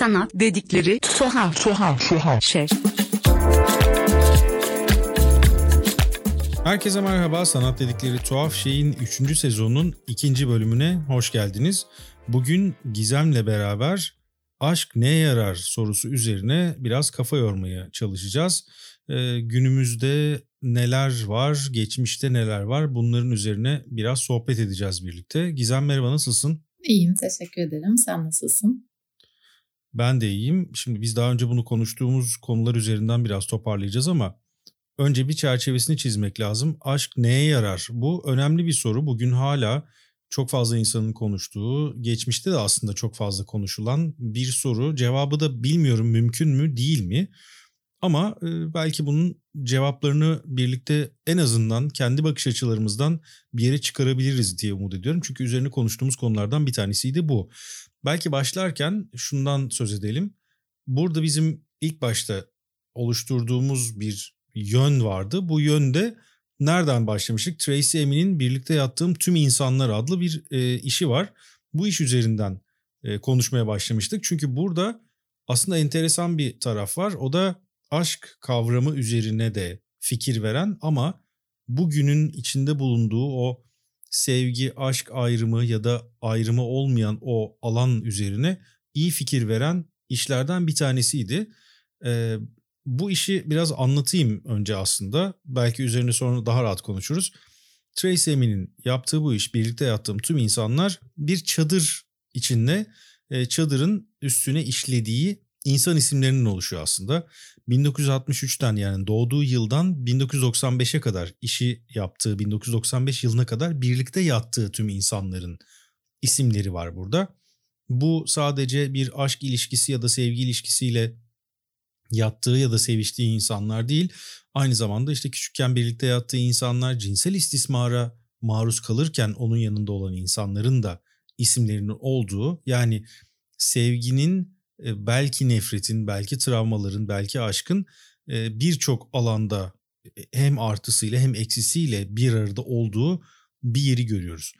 Sanat dedikleri tuhaf tuhaf tuhaf şey. Herkese merhaba. Sanat dedikleri tuhaf şeyin 3. sezonun 2. bölümüne hoş geldiniz. Bugün Gizem'le beraber aşk neye yarar sorusu üzerine biraz kafa yormaya çalışacağız. Ee, günümüzde neler var, geçmişte neler var bunların üzerine biraz sohbet edeceğiz birlikte. Gizem merhaba nasılsın? İyiyim teşekkür ederim. Sen nasılsın? Ben de iyiyim. Şimdi biz daha önce bunu konuştuğumuz konular üzerinden biraz toparlayacağız ama önce bir çerçevesini çizmek lazım. Aşk neye yarar? Bu önemli bir soru. Bugün hala çok fazla insanın konuştuğu, geçmişte de aslında çok fazla konuşulan bir soru. Cevabı da bilmiyorum mümkün mü, değil mi? Ama e, belki bunun cevaplarını birlikte en azından kendi bakış açılarımızdan bir yere çıkarabiliriz diye umut ediyorum. Çünkü üzerine konuştuğumuz konulardan bir tanesiydi bu. Belki başlarken şundan söz edelim. Burada bizim ilk başta oluşturduğumuz bir yön vardı. Bu yönde nereden başlamıştık? Tracy Emin'in birlikte yattığım tüm insanlar adlı bir e, işi var. Bu iş üzerinden e, konuşmaya başlamıştık. Çünkü burada aslında enteresan bir taraf var. O da aşk kavramı üzerine de fikir veren ama bugünün içinde bulunduğu o sevgi, aşk ayrımı ya da ayrımı olmayan o alan üzerine iyi fikir veren işlerden bir tanesiydi. Ee, bu işi biraz anlatayım önce aslında. Belki üzerine sonra daha rahat konuşuruz. Tracy Emin'in yaptığı bu iş, birlikte yattığım tüm insanlar bir çadır içinde çadırın üstüne işlediği insan isimlerinin oluşuyor aslında. 1963'ten yani doğduğu yıldan 1995'e kadar işi yaptığı 1995 yılına kadar birlikte yattığı tüm insanların isimleri var burada. Bu sadece bir aşk ilişkisi ya da sevgi ilişkisiyle yattığı ya da seviştiği insanlar değil. Aynı zamanda işte küçükken birlikte yattığı insanlar cinsel istismara maruz kalırken onun yanında olan insanların da isimlerinin olduğu yani sevginin belki nefretin, belki travmaların, belki aşkın e, birçok alanda e, hem artısıyla hem eksisiyle bir arada olduğu bir yeri görüyoruz.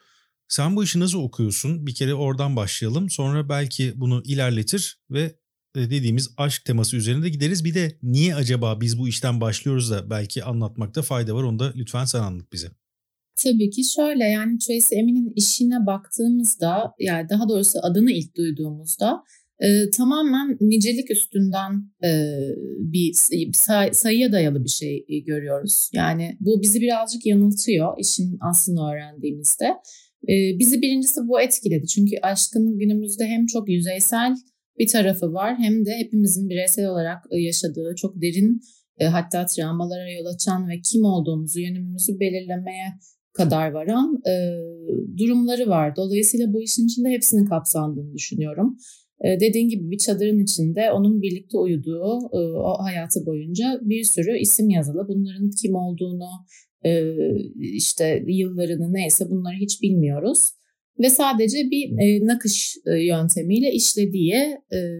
Sen bu işi nasıl okuyorsun? Bir kere oradan başlayalım. Sonra belki bunu ilerletir ve dediğimiz aşk teması üzerinde gideriz. Bir de niye acaba biz bu işten başlıyoruz da belki anlatmakta fayda var. Onu da lütfen sen anlat bize. Tabii ki şöyle yani Tracy Emin'in işine baktığımızda yani daha doğrusu adını ilk duyduğumuzda e, tamamen nicelik üstünden e, bir say, sayıya dayalı bir şey e, görüyoruz. Yani bu bizi birazcık yanıltıyor işin aslını öğrendiğimizde. E, bizi birincisi bu etkiledi. Çünkü aşkın günümüzde hem çok yüzeysel bir tarafı var hem de hepimizin bireysel olarak yaşadığı çok derin e, hatta travmalara yol açan ve kim olduğumuzu, yönümümüzü belirlemeye kadar varan e, durumları var. Dolayısıyla bu işin içinde hepsinin kapsandığını düşünüyorum. Ee, dediğin gibi bir çadırın içinde onun birlikte uyuduğu e, o hayatı boyunca bir sürü isim yazılı. Bunların kim olduğunu, e, işte yıllarını neyse bunları hiç bilmiyoruz. Ve sadece bir e, nakış yöntemiyle işlediği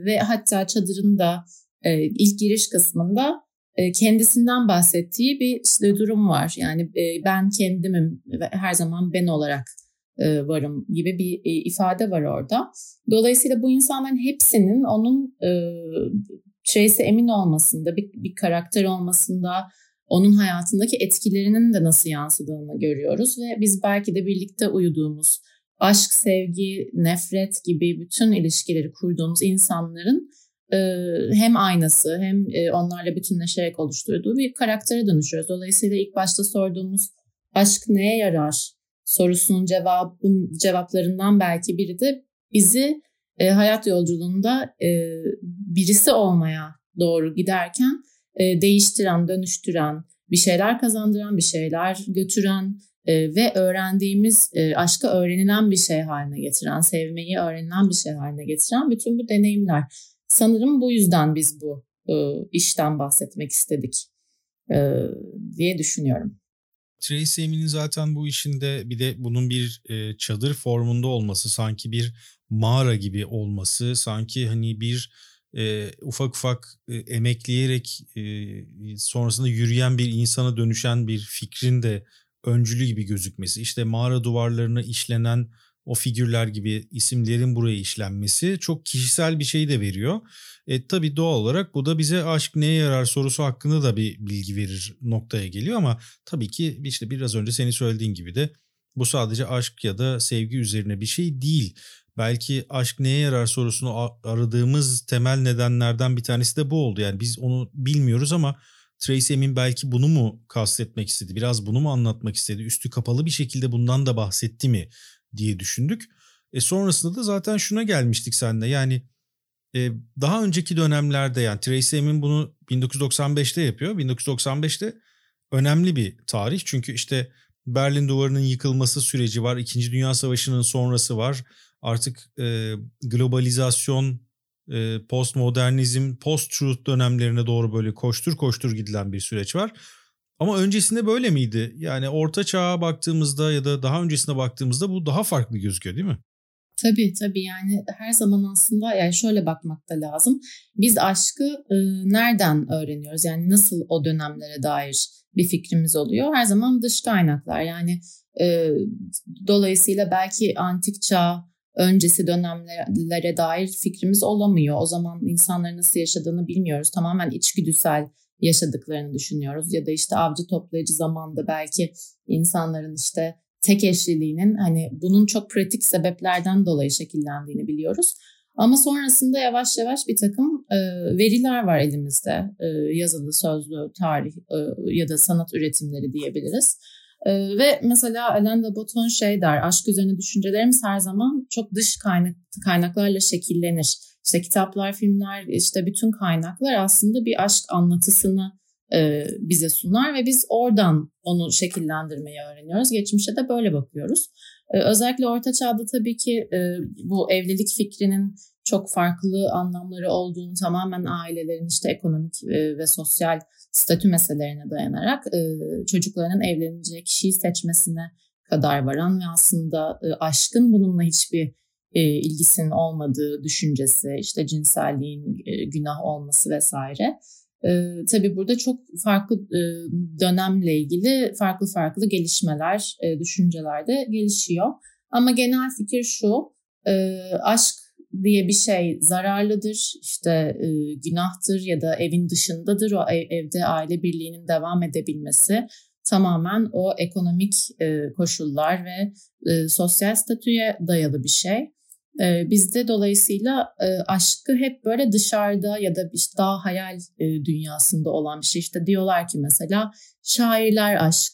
ve hatta çadırın da ilk giriş kısmında kendisinden bahsettiği bir durum var. Yani ben kendimim her zaman ben olarak e, varım gibi bir e, ifade var orada. Dolayısıyla bu insanların hepsinin onun e, şeyse emin olmasında, bir, bir karakter olmasında, onun hayatındaki etkilerinin de nasıl yansıdığını görüyoruz ve biz belki de birlikte uyuduğumuz, aşk, sevgi, nefret gibi bütün ilişkileri kurduğumuz insanların hem aynası hem onlarla bütünleşerek oluşturduğu bir karaktere dönüşüyoruz. Dolayısıyla ilk başta sorduğumuz aşk neye yarar sorusunun cevabın cevaplarından belki biri de bizi e, hayat yolculuğunda e, birisi olmaya doğru giderken e, değiştiren, dönüştüren, bir şeyler kazandıran, bir şeyler götüren e, ve öğrendiğimiz e, aşkı öğrenilen bir şey haline getiren, sevmeyi öğrenilen bir şey haline getiren bütün bu deneyimler. Sanırım bu yüzden biz bu e, işten bahsetmek istedik e, diye düşünüyorum. Tracy Emin'in zaten bu işinde bir de bunun bir e, çadır formunda olması, sanki bir mağara gibi olması, sanki hani bir e, ufak ufak e, emekleyerek e, sonrasında yürüyen bir insana dönüşen bir fikrin de öncülü gibi gözükmesi. İşte mağara duvarlarına işlenen o figürler gibi isimlerin buraya işlenmesi çok kişisel bir şey de veriyor. E, tabii doğal olarak bu da bize aşk neye yarar sorusu hakkında da bir bilgi verir noktaya geliyor ama tabii ki işte biraz önce senin söylediğin gibi de bu sadece aşk ya da sevgi üzerine bir şey değil. Belki aşk neye yarar sorusunu aradığımız temel nedenlerden bir tanesi de bu oldu. Yani biz onu bilmiyoruz ama Tracy Emin belki bunu mu kastetmek istedi? Biraz bunu mu anlatmak istedi? Üstü kapalı bir şekilde bundan da bahsetti mi diye düşündük. E sonrasında da zaten şuna gelmiştik seninle. Yani e, daha önceki dönemlerde yani Tracy Emin bunu 1995'te yapıyor. 1995'te önemli bir tarih. Çünkü işte Berlin Duvarı'nın yıkılması süreci var. İkinci Dünya Savaşı'nın sonrası var. Artık e, globalizasyon, e, postmodernizm, post-truth dönemlerine doğru böyle koştur koştur gidilen bir süreç var. Ama öncesinde böyle miydi? Yani orta çağa baktığımızda ya da daha öncesine baktığımızda bu daha farklı gözüküyor değil mi? Tabii tabii yani her zaman aslında yani şöyle bakmak da lazım. Biz aşkı e, nereden öğreniyoruz? Yani nasıl o dönemlere dair bir fikrimiz oluyor? Her zaman dış kaynaklar yani e, dolayısıyla belki antik çağ öncesi dönemlere dair fikrimiz olamıyor. O zaman insanların nasıl yaşadığını bilmiyoruz. Tamamen içgüdüsel yaşadıklarını düşünüyoruz. Ya da işte avcı toplayıcı zamanda belki insanların işte tek eşliliğinin hani bunun çok pratik sebeplerden dolayı şekillendiğini biliyoruz. Ama sonrasında yavaş yavaş bir takım e, veriler var elimizde. E, yazılı, sözlü, tarih e, ya da sanat üretimleri diyebiliriz. E, ve mesela Alain de Botton şey der, aşk üzerine düşüncelerimiz her zaman çok dış kaynak, kaynaklarla şekillenir. İşte kitaplar, filmler, işte bütün kaynaklar aslında bir aşk anlatısını e, bize sunar ve biz oradan onu şekillendirmeyi öğreniyoruz. Geçmişe de böyle bakıyoruz. E, özellikle Orta Çağ'da tabii ki e, bu evlilik fikrinin çok farklı anlamları olduğunu tamamen ailelerin işte ekonomik e, ve sosyal statü meselelerine dayanarak e, çocuklarının evleneceği kişiyi seçmesine kadar varan ve aslında e, aşkın bununla hiçbir e, ilgisinin olmadığı düşüncesi, işte cinselliğin e, günah olması vesaire. E, tabii burada çok farklı e, dönemle ilgili farklı farklı gelişmeler, e, düşünceler de gelişiyor. Ama genel fikir şu, e, aşk diye bir şey zararlıdır, işte e, günahtır ya da evin dışındadır. O ev, evde aile birliğinin devam edebilmesi tamamen o ekonomik e, koşullar ve e, sosyal statüye dayalı bir şey. Bizde dolayısıyla aşkı hep böyle dışarıda ya da işte daha hayal dünyasında olan bir şey. İşte diyorlar ki mesela şairler aşk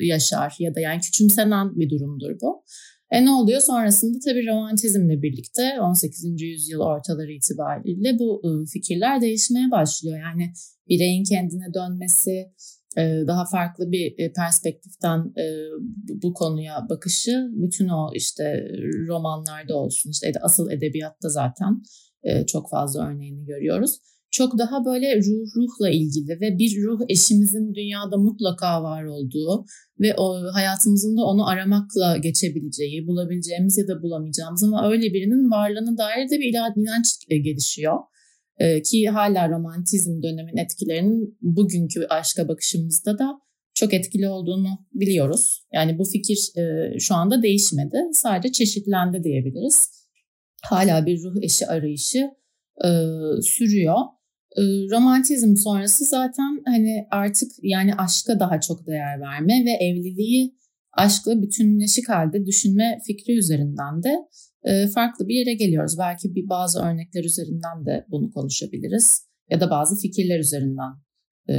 yaşar ya da yani küçümsenen bir durumdur bu. E ne oluyor? Sonrasında tabii romantizmle birlikte 18. yüzyıl ortaları itibariyle bu fikirler değişmeye başlıyor. Yani bireyin kendine dönmesi, daha farklı bir e, perspektiften bu konuya bakışı bütün o işte romanlarda olsun işte asıl edebiyatta zaten çok fazla örneğini görüyoruz çok daha böyle ruh ruhla ilgili ve bir ruh eşimizin dünyada mutlaka var olduğu ve o hayatımızın da onu aramakla geçebileceği, bulabileceğimiz ya da bulamayacağımız ama öyle birinin varlığına dair de bir inanç gelişiyor. Ee, ki hala romantizm dönemin etkilerinin bugünkü aşka bakışımızda da çok etkili olduğunu biliyoruz. Yani bu fikir e, şu anda değişmedi. Sadece çeşitlendi diyebiliriz. Hala bir ruh eşi arayışı e, sürüyor romantizm sonrası zaten hani artık yani aşka daha çok değer verme ve evliliği aşkla bütünleşik halde düşünme fikri üzerinden de farklı bir yere geliyoruz. Belki bir bazı örnekler üzerinden de bunu konuşabiliriz ya da bazı fikirler üzerinden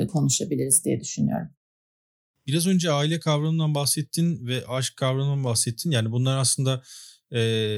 konuşabiliriz diye düşünüyorum. Biraz önce aile kavramından bahsettin ve aşk kavramından bahsettin. Yani bunlar aslında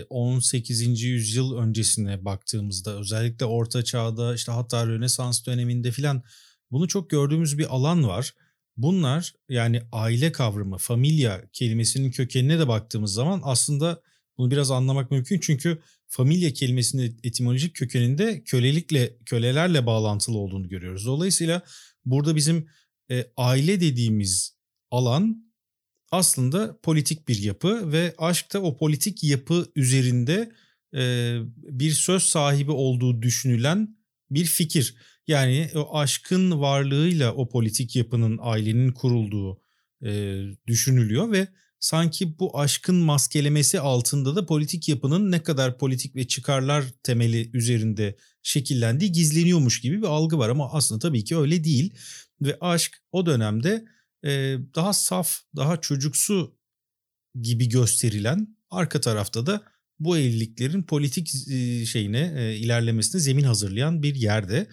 18. yüzyıl öncesine baktığımızda özellikle Orta Çağ'da işte hatta Rönesans döneminde filan bunu çok gördüğümüz bir alan var. Bunlar yani aile kavramı, familya kelimesinin kökenine de baktığımız zaman aslında bunu biraz anlamak mümkün. Çünkü familya kelimesinin etimolojik kökeninde kölelikle, kölelerle bağlantılı olduğunu görüyoruz. Dolayısıyla burada bizim e, aile dediğimiz alan aslında politik bir yapı ve aşk da o politik yapı üzerinde e, bir söz sahibi olduğu düşünülen bir fikir. Yani o aşkın varlığıyla o politik yapının ailenin kurulduğu e, düşünülüyor ve sanki bu aşkın maskelemesi altında da politik yapının ne kadar politik ve çıkarlar temeli üzerinde şekillendiği gizleniyormuş gibi bir algı var ama aslında tabii ki öyle değil ve aşk o dönemde e, daha saf, daha çocuksu gibi gösterilen arka tarafta da bu evliliklerin politik e, şeyine e, ilerlemesine zemin hazırlayan bir yerde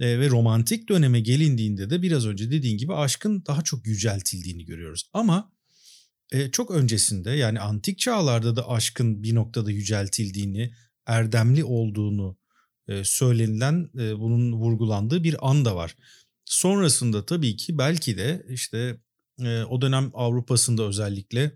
e, ve romantik döneme gelindiğinde de biraz önce dediğin gibi aşkın daha çok yüceltildiğini görüyoruz. Ama e, çok öncesinde yani antik çağlarda da aşkın bir noktada yüceltildiğini, erdemli olduğunu e, söylenilen, e, bunun vurgulandığı bir an da var. Sonrasında tabii ki belki de işte e, o dönem Avrupa'sında özellikle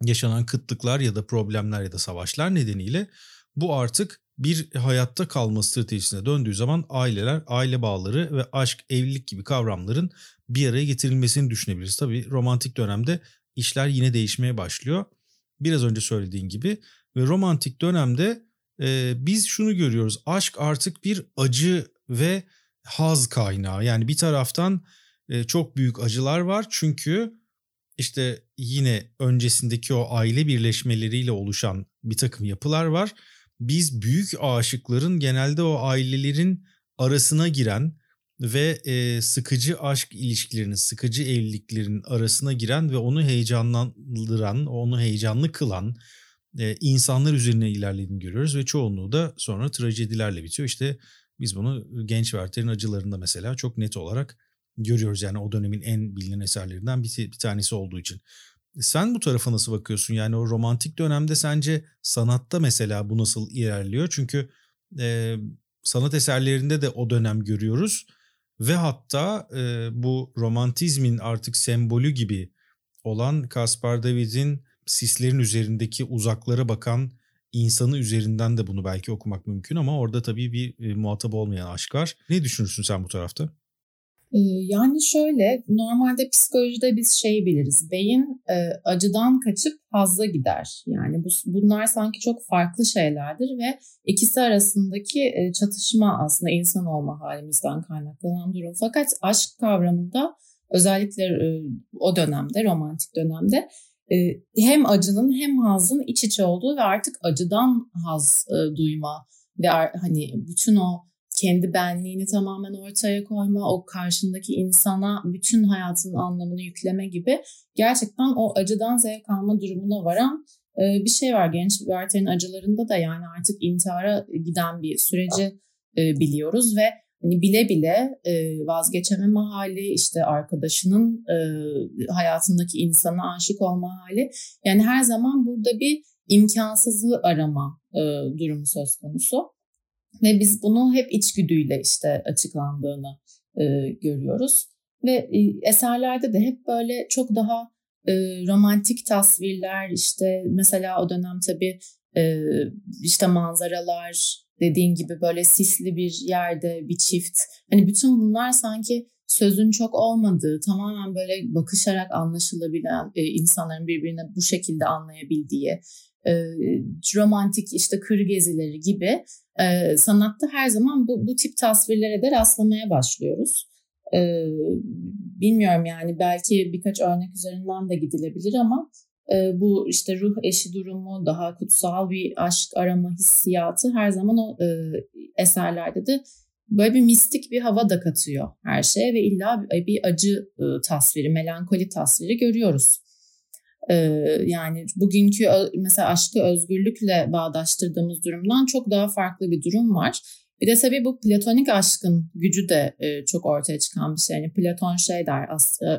yaşanan kıtlıklar ya da problemler ya da savaşlar nedeniyle bu artık bir hayatta kalma stratejisine döndüğü zaman aileler, aile bağları ve aşk, evlilik gibi kavramların bir araya getirilmesini düşünebiliriz. Tabii romantik dönemde işler yine değişmeye başlıyor. Biraz önce söylediğin gibi ve romantik dönemde e, biz şunu görüyoruz. Aşk artık bir acı ve haz kaynağı. Yani bir taraftan e, çok büyük acılar var çünkü işte yine öncesindeki o aile birleşmeleriyle oluşan bir takım yapılar var. Biz büyük aşıkların genelde o ailelerin arasına giren ve e, sıkıcı aşk ilişkilerinin, sıkıcı evliliklerin arasına giren ve onu heyecanlandıran, onu heyecanlı kılan e, insanlar üzerine ilerlediğini görüyoruz ve çoğunluğu da sonra trajedilerle bitiyor. İşte biz bunu Genç Werther'in acılarında mesela çok net olarak görüyoruz. Yani o dönemin en bilinen eserlerinden bir, bir tanesi olduğu için. Sen bu tarafa nasıl bakıyorsun? Yani o romantik dönemde sence sanatta mesela bu nasıl ilerliyor? Çünkü e, sanat eserlerinde de o dönem görüyoruz. Ve hatta e, bu romantizmin artık sembolü gibi olan Caspar David'in sislerin üzerindeki uzaklara bakan insanı üzerinden de bunu belki okumak mümkün ama orada tabii bir e, muhatap olmayan aşk var. Ne düşünürsün sen bu tarafta? Ee, yani şöyle normalde psikolojide biz şey biliriz. Beyin e, acıdan kaçıp hazza gider. Yani bu, bunlar sanki çok farklı şeylerdir ve ikisi arasındaki e, çatışma aslında insan olma halimizden kaynaklanan durum. Fakat aşk kavramında özellikle e, o dönemde romantik dönemde e, hem acının hem hazın iç içe olduğu ve artık acıdan haz e, duyma ve hani bütün o kendi benliğini tamamen ortaya koyma, o karşındaki insana bütün hayatının anlamını yükleme gibi gerçekten o acıdan zevk alma durumuna varan bir şey var. Genç Werther'in acılarında da yani artık intihara giden bir süreci biliyoruz ve hani bile bile vazgeçememe hali, işte arkadaşının hayatındaki insana aşık olma hali. Yani her zaman burada bir imkansızlığı arama durumu söz konusu. Ve biz bunu hep içgüdüyle işte açıklandığını e, görüyoruz. Ve e, eserlerde de hep böyle çok daha e, romantik tasvirler işte mesela o dönem tabii e, işte manzaralar dediğin gibi böyle sisli bir yerde bir çift. Hani bütün bunlar sanki sözün çok olmadığı, tamamen böyle bakışarak anlaşılabilen e, insanların birbirine bu şekilde anlayabildiği e, romantik işte kır gezileri gibi e, sanatta her zaman bu, bu tip tasvirlere de rastlamaya başlıyoruz. E, bilmiyorum yani belki birkaç örnek üzerinden de gidilebilir ama e, bu işte ruh eşi durumu, daha kutsal bir aşk arama hissiyatı her zaman o e, eserlerde de böyle bir mistik bir hava da katıyor her şeye ve illa bir, acı e, tasviri, melankoli tasviri görüyoruz. Yani bugünkü mesela aşkı özgürlükle bağdaştırdığımız durumdan çok daha farklı bir durum var. Bir de tabii bu platonik aşkın gücü de çok ortaya çıkan bir şey. Yani Platon şey der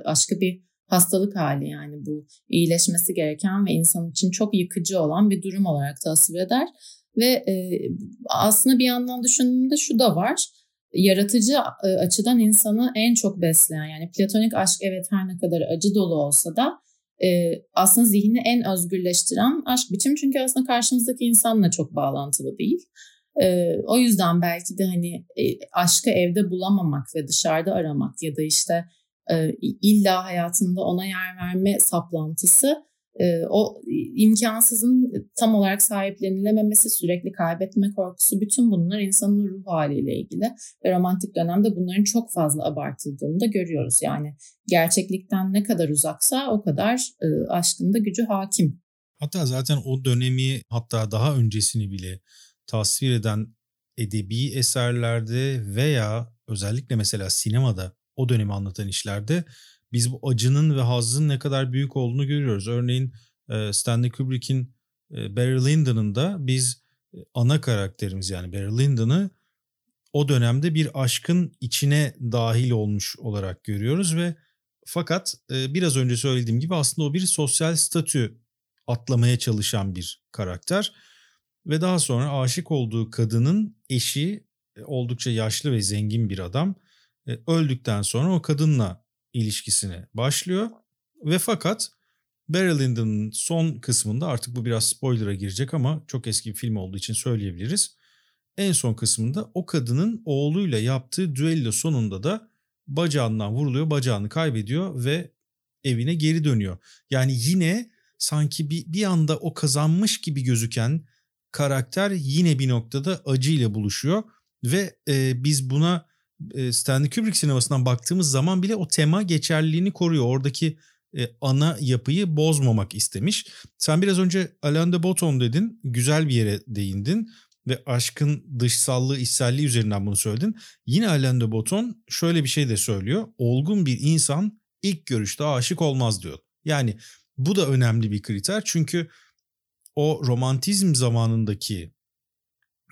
aşkı bir hastalık hali yani bu iyileşmesi gereken ve insan için çok yıkıcı olan bir durum olarak tasvir eder. Ve aslında bir yandan düşündüğümde şu da var. Yaratıcı açıdan insanı en çok besleyen yani platonik aşk evet her ne kadar acı dolu olsa da e, aslında zihni en özgürleştiren aşk biçim. Çünkü aslında karşımızdaki insanla çok bağlantılı değil. E, o yüzden belki de hani e, aşkı evde bulamamak ve dışarıda aramak ya da işte e, illa hayatında ona yer verme saplantısı o imkansızın tam olarak sahiplenilememesi, sürekli kaybetme korkusu bütün bunlar insanın ruh haliyle ilgili ve romantik dönemde bunların çok fazla abartıldığını da görüyoruz. Yani gerçeklikten ne kadar uzaksa o kadar e, aşkın da gücü hakim. Hatta zaten o dönemi hatta daha öncesini bile tasvir eden edebi eserlerde veya özellikle mesela sinemada o dönemi anlatan işlerde biz bu acının ve hazzın ne kadar büyük olduğunu görüyoruz. Örneğin Stanley Kubrick'in Barry Lyndon'ın da biz ana karakterimiz yani Barry Lyndon'ı o dönemde bir aşkın içine dahil olmuş olarak görüyoruz ve fakat biraz önce söylediğim gibi aslında o bir sosyal statü atlamaya çalışan bir karakter ve daha sonra aşık olduğu kadının eşi oldukça yaşlı ve zengin bir adam öldükten sonra o kadınla ilişkisine başlıyor. Ve fakat Barry Lyndon'ın son kısmında artık bu biraz spoiler'a girecek ama çok eski bir film olduğu için söyleyebiliriz. En son kısmında o kadının oğluyla yaptığı düello sonunda da bacağından vuruluyor, bacağını kaybediyor ve evine geri dönüyor. Yani yine sanki bir, bir anda o kazanmış gibi gözüken karakter yine bir noktada acıyla buluşuyor ve e, biz buna Stanley Kubrick sinemasından baktığımız zaman bile o tema geçerliliğini koruyor. Oradaki ana yapıyı bozmamak istemiş. Sen biraz önce Alain de Botton dedin. Güzel bir yere değindin ve aşkın dışsallığı, içselliği üzerinden bunu söyledin. Yine Alain de Botton şöyle bir şey de söylüyor. Olgun bir insan ilk görüşte aşık olmaz diyor. Yani bu da önemli bir kriter çünkü o romantizm zamanındaki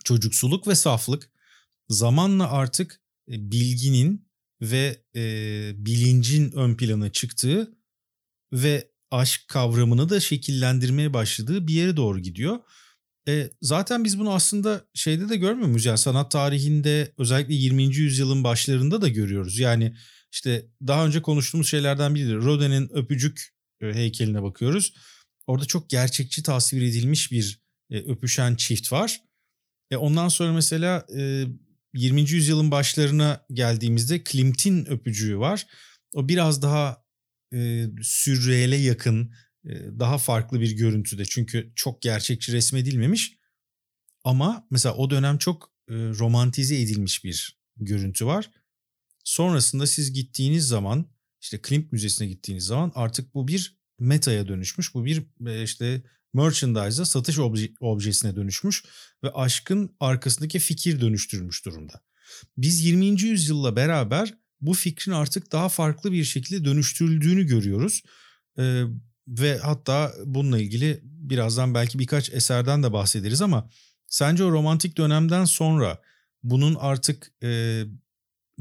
çocuksuluk ve saflık zamanla artık e, bilginin ve e, bilincin ön plana çıktığı ve aşk kavramını da şekillendirmeye başladığı bir yere doğru gidiyor. E, zaten biz bunu aslında şeyde de görmüyor muyuz? Yani sanat tarihinde özellikle 20. yüzyılın başlarında da görüyoruz. Yani işte daha önce konuştuğumuz şeylerden biridir. Rodin'in öpücük e, heykeline bakıyoruz. Orada çok gerçekçi tasvir edilmiş bir e, öpüşen çift var. E, ondan sonra mesela e, 20. yüzyılın başlarına geldiğimizde Klimt'in öpücüğü var. O biraz daha e, sürreale yakın, e, daha farklı bir görüntüde. Çünkü çok gerçekçi resmedilmemiş. Ama mesela o dönem çok e, romantize edilmiş bir görüntü var. Sonrasında siz gittiğiniz zaman işte Klimt Müzesi'ne gittiğiniz zaman artık bu bir metaya dönüşmüş. Bu bir e, işte merchandise'a satış obje, objesine dönüşmüş ve aşkın arkasındaki fikir dönüştürmüş durumda. Biz 20. yüzyılla beraber bu fikrin artık daha farklı bir şekilde dönüştürüldüğünü görüyoruz. Ee, ve hatta bununla ilgili birazdan belki birkaç eserden de bahsederiz ama sence o romantik dönemden sonra bunun artık e,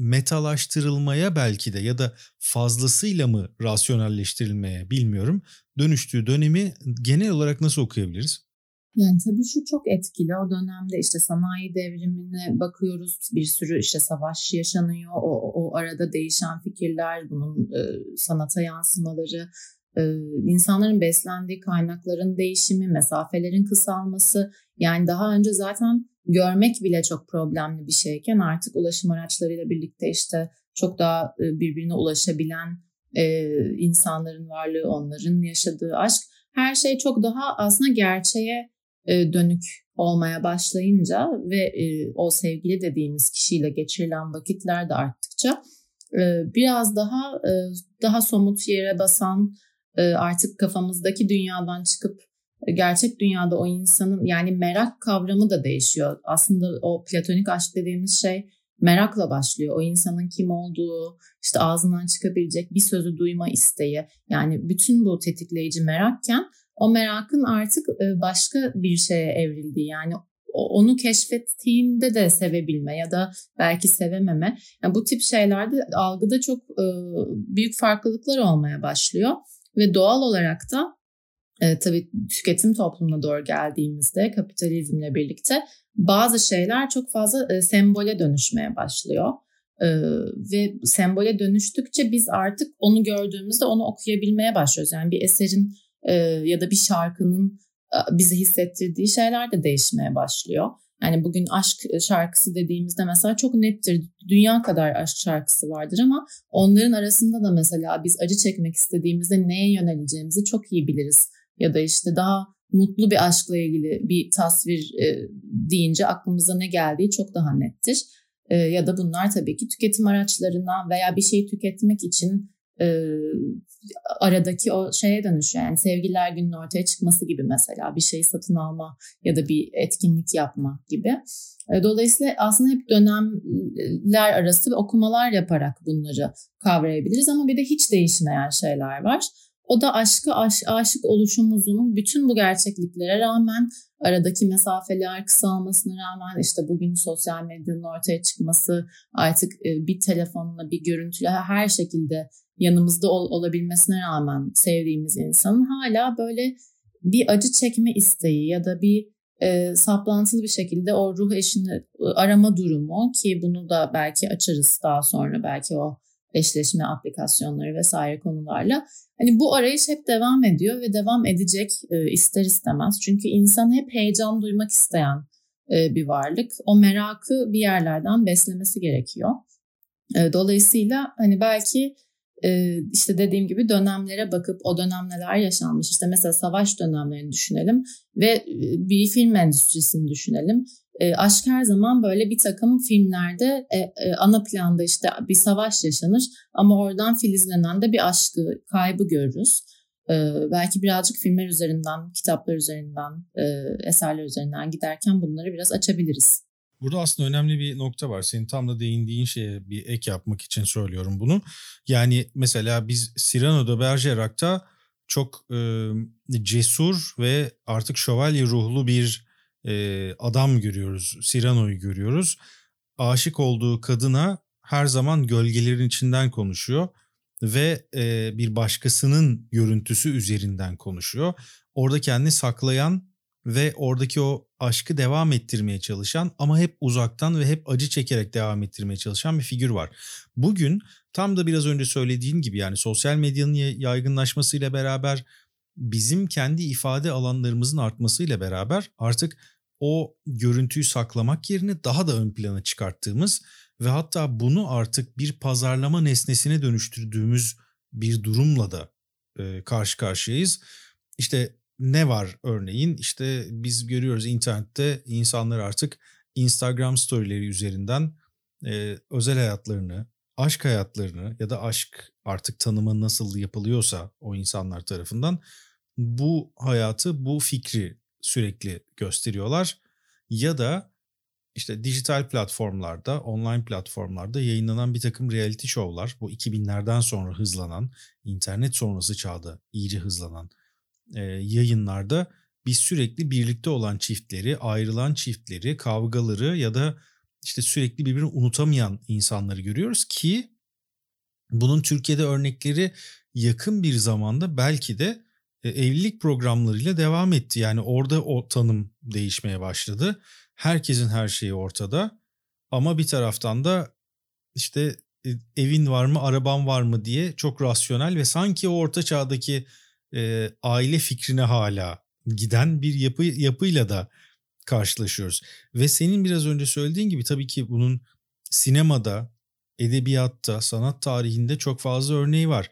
metalaştırılmaya belki de ya da fazlasıyla mı rasyonelleştirilmeye bilmiyorum dönüştüğü dönemi genel olarak nasıl okuyabiliriz? Yani tabii şu çok etkili. O dönemde işte sanayi devrimine bakıyoruz. Bir sürü işte savaş yaşanıyor. O, o arada değişen fikirler, bunun e, sanata yansımaları, e, insanların beslendiği kaynakların değişimi, mesafelerin kısalması. Yani daha önce zaten görmek bile çok problemli bir şeyken artık ulaşım araçlarıyla birlikte işte çok daha e, birbirine ulaşabilen e, insanların varlığı, onların yaşadığı aşk her şey çok daha aslında gerçeğe e, dönük olmaya başlayınca ve o sevgili dediğimiz kişiyle geçirilen vakitler de arttıkça biraz daha daha somut yere basan artık kafamızdaki dünyadan çıkıp gerçek dünyada o insanın yani merak kavramı da değişiyor. Aslında o platonik aşk dediğimiz şey merakla başlıyor. O insanın kim olduğu, işte ağzından çıkabilecek bir sözü duyma isteği. Yani bütün bu tetikleyici merakken o merakın artık e, başka bir şeye evrildiği yani onu keşfettiğinde de sevebilme ya da belki sevememe. Yani bu tip şeylerde algıda çok e, büyük farklılıklar olmaya başlıyor ve doğal olarak da e, tabii tüketim toplumuna doğru geldiğimizde kapitalizmle birlikte bazı şeyler çok fazla e, sembole dönüşmeye başlıyor. E, ve sembole dönüştükçe biz artık onu gördüğümüzde onu okuyabilmeye başlıyoruz. Yani bir eserin e, ya da bir şarkının e, bize hissettirdiği şeyler de değişmeye başlıyor. Yani bugün aşk şarkısı dediğimizde mesela çok nettir. Dünya kadar aşk şarkısı vardır ama onların arasında da mesela biz acı çekmek istediğimizde neye yöneleceğimizi çok iyi biliriz ya da işte daha mutlu bir aşkla ilgili bir tasvir e, deyince aklımıza ne geldiği çok daha nettir. E, ya da bunlar tabii ki tüketim araçlarından veya bir şeyi tüketmek için e, aradaki o şeye dönüşüyor. Yani sevgililer günün ortaya çıkması gibi mesela bir şeyi satın alma ya da bir etkinlik yapma gibi. E, dolayısıyla aslında hep dönemler arası okumalar yaparak bunları kavrayabiliriz ama bir de hiç değişmeyen şeyler var. O da aşkı aş, aşık oluşumuzun bütün bu gerçekliklere rağmen aradaki mesafeler kısalmasına rağmen işte bugün sosyal medyanın ortaya çıkması artık e, bir telefonla bir görüntüyle her şekilde yanımızda ol, olabilmesine rağmen sevdiğimiz insanın hala böyle bir acı çekme isteği ya da bir e, saplantılı bir şekilde o ruh eşini e, arama durumu ki bunu da belki açarız daha sonra belki o eşleşme aplikasyonları vesaire konularla. Hani bu arayış hep devam ediyor ve devam edecek e, ister istemez. Çünkü insan hep heyecan duymak isteyen e, bir varlık. O merakı bir yerlerden beslemesi gerekiyor. E, dolayısıyla hani belki işte dediğim gibi dönemlere bakıp o dönem neler yaşanmış. İşte mesela savaş dönemlerini düşünelim ve bir film endüstrisini düşünelim. E, aşk her zaman böyle bir takım filmlerde e, e, ana planda işte bir savaş yaşanır ama oradan filizlenen de bir aşkı, kaybı görürüz. E, belki birazcık filmler üzerinden, kitaplar üzerinden, e, eserler üzerinden giderken bunları biraz açabiliriz. Burada aslında önemli bir nokta var. Senin tam da değindiğin şeye bir ek yapmak için söylüyorum bunu. Yani mesela biz Cyrano de Bergerac'ta çok e, cesur ve artık şövalye ruhlu bir e, adam görüyoruz. Cyrano'yu görüyoruz. Aşık olduğu kadına her zaman gölgelerin içinden konuşuyor ve e, bir başkasının görüntüsü üzerinden konuşuyor. Orada kendini saklayan ve oradaki o aşkı devam ettirmeye çalışan ama hep uzaktan ve hep acı çekerek devam ettirmeye çalışan bir figür var. Bugün tam da biraz önce söylediğin gibi yani sosyal medyanın yaygınlaşmasıyla beraber bizim kendi ifade alanlarımızın artmasıyla beraber artık o görüntüyü saklamak yerine daha da ön plana çıkarttığımız ve hatta bunu artık bir pazarlama nesnesine dönüştürdüğümüz bir durumla da e, karşı karşıyayız. İşte ne var örneğin? İşte biz görüyoruz internette insanlar artık Instagram storyleri üzerinden e, özel hayatlarını, aşk hayatlarını ya da aşk artık tanımı nasıl yapılıyorsa o insanlar tarafından bu hayatı, bu fikri sürekli gösteriyorlar. Ya da işte dijital platformlarda, online platformlarda yayınlanan bir takım reality show'lar, bu 2000'lerden sonra hızlanan, internet sonrası çağda iyice hızlanan e, yayınlarda biz sürekli birlikte olan çiftleri, ayrılan çiftleri, kavgaları ya da işte sürekli birbirini unutamayan insanları görüyoruz ki bunun Türkiye'de örnekleri yakın bir zamanda belki de e, evlilik programlarıyla devam etti. Yani orada o tanım değişmeye başladı. Herkesin her şeyi ortada ama bir taraftan da işte e, evin var mı, araban var mı diye çok rasyonel ve sanki o orta çağdaki e, aile fikrine hala giden bir yapı yapıyla da karşılaşıyoruz. Ve senin biraz önce söylediğin gibi tabii ki bunun sinemada, edebiyatta, sanat tarihinde çok fazla örneği var.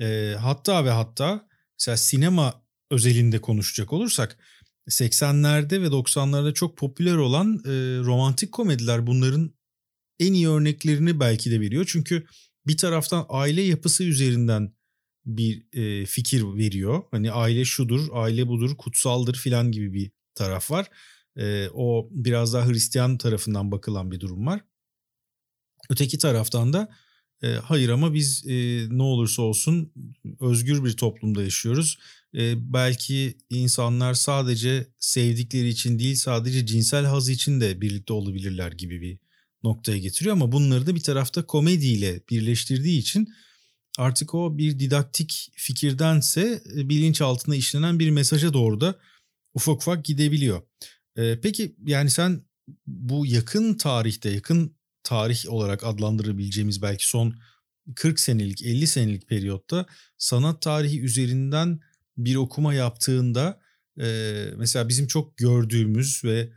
E, hatta ve hatta mesela sinema özelinde konuşacak olursak 80'lerde ve 90'larda çok popüler olan e, romantik komediler bunların en iyi örneklerini belki de veriyor. Çünkü bir taraftan aile yapısı üzerinden bir e, fikir veriyor. Hani aile şudur, aile budur, kutsaldır filan gibi bir taraf var. E, o biraz daha Hristiyan tarafından bakılan bir durum var. Öteki taraftan da e, hayır ama biz e, ne olursa olsun özgür bir toplumda yaşıyoruz. E, belki insanlar sadece sevdikleri için değil sadece cinsel haz için de birlikte olabilirler gibi bir noktaya getiriyor. Ama bunları da bir tarafta komediyle birleştirdiği için artık o bir didaktik fikirdense e, bilinç altında işlenen bir mesaja doğru da ufak ufak gidebiliyor. Ee, peki yani sen bu yakın tarihte, yakın tarih olarak adlandırabileceğimiz belki son 40 senelik, 50 senelik periyotta sanat tarihi üzerinden bir okuma yaptığında e, mesela bizim çok gördüğümüz ve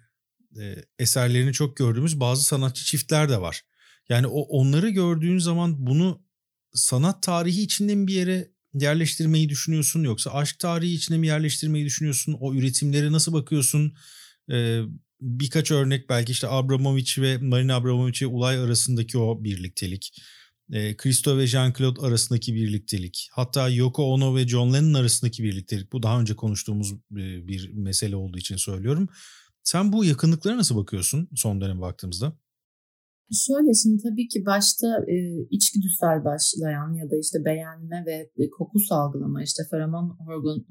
e, eserlerini çok gördüğümüz bazı sanatçı çiftler de var. Yani o onları gördüğün zaman bunu sanat tarihi içinde mi bir yere yerleştirmeyi düşünüyorsun yoksa aşk tarihi içine mi yerleştirmeyi düşünüyorsun? O üretimlere nasıl bakıyorsun? Ee, birkaç örnek belki işte Abramovich ve Marina Abramovich Ulay arasındaki o birliktelik. Ee, Christo ve Jean-Claude arasındaki birliktelik. Hatta Yoko Ono ve John Lennon arasındaki birliktelik. Bu daha önce konuştuğumuz bir mesele olduğu için söylüyorum. Sen bu yakınlıklara nasıl bakıyorsun son dönem baktığımızda? Şöyle şimdi tabii ki başta e, içgüdüsel başlayan ya da işte beğenme ve e, koku salgılama işte feromon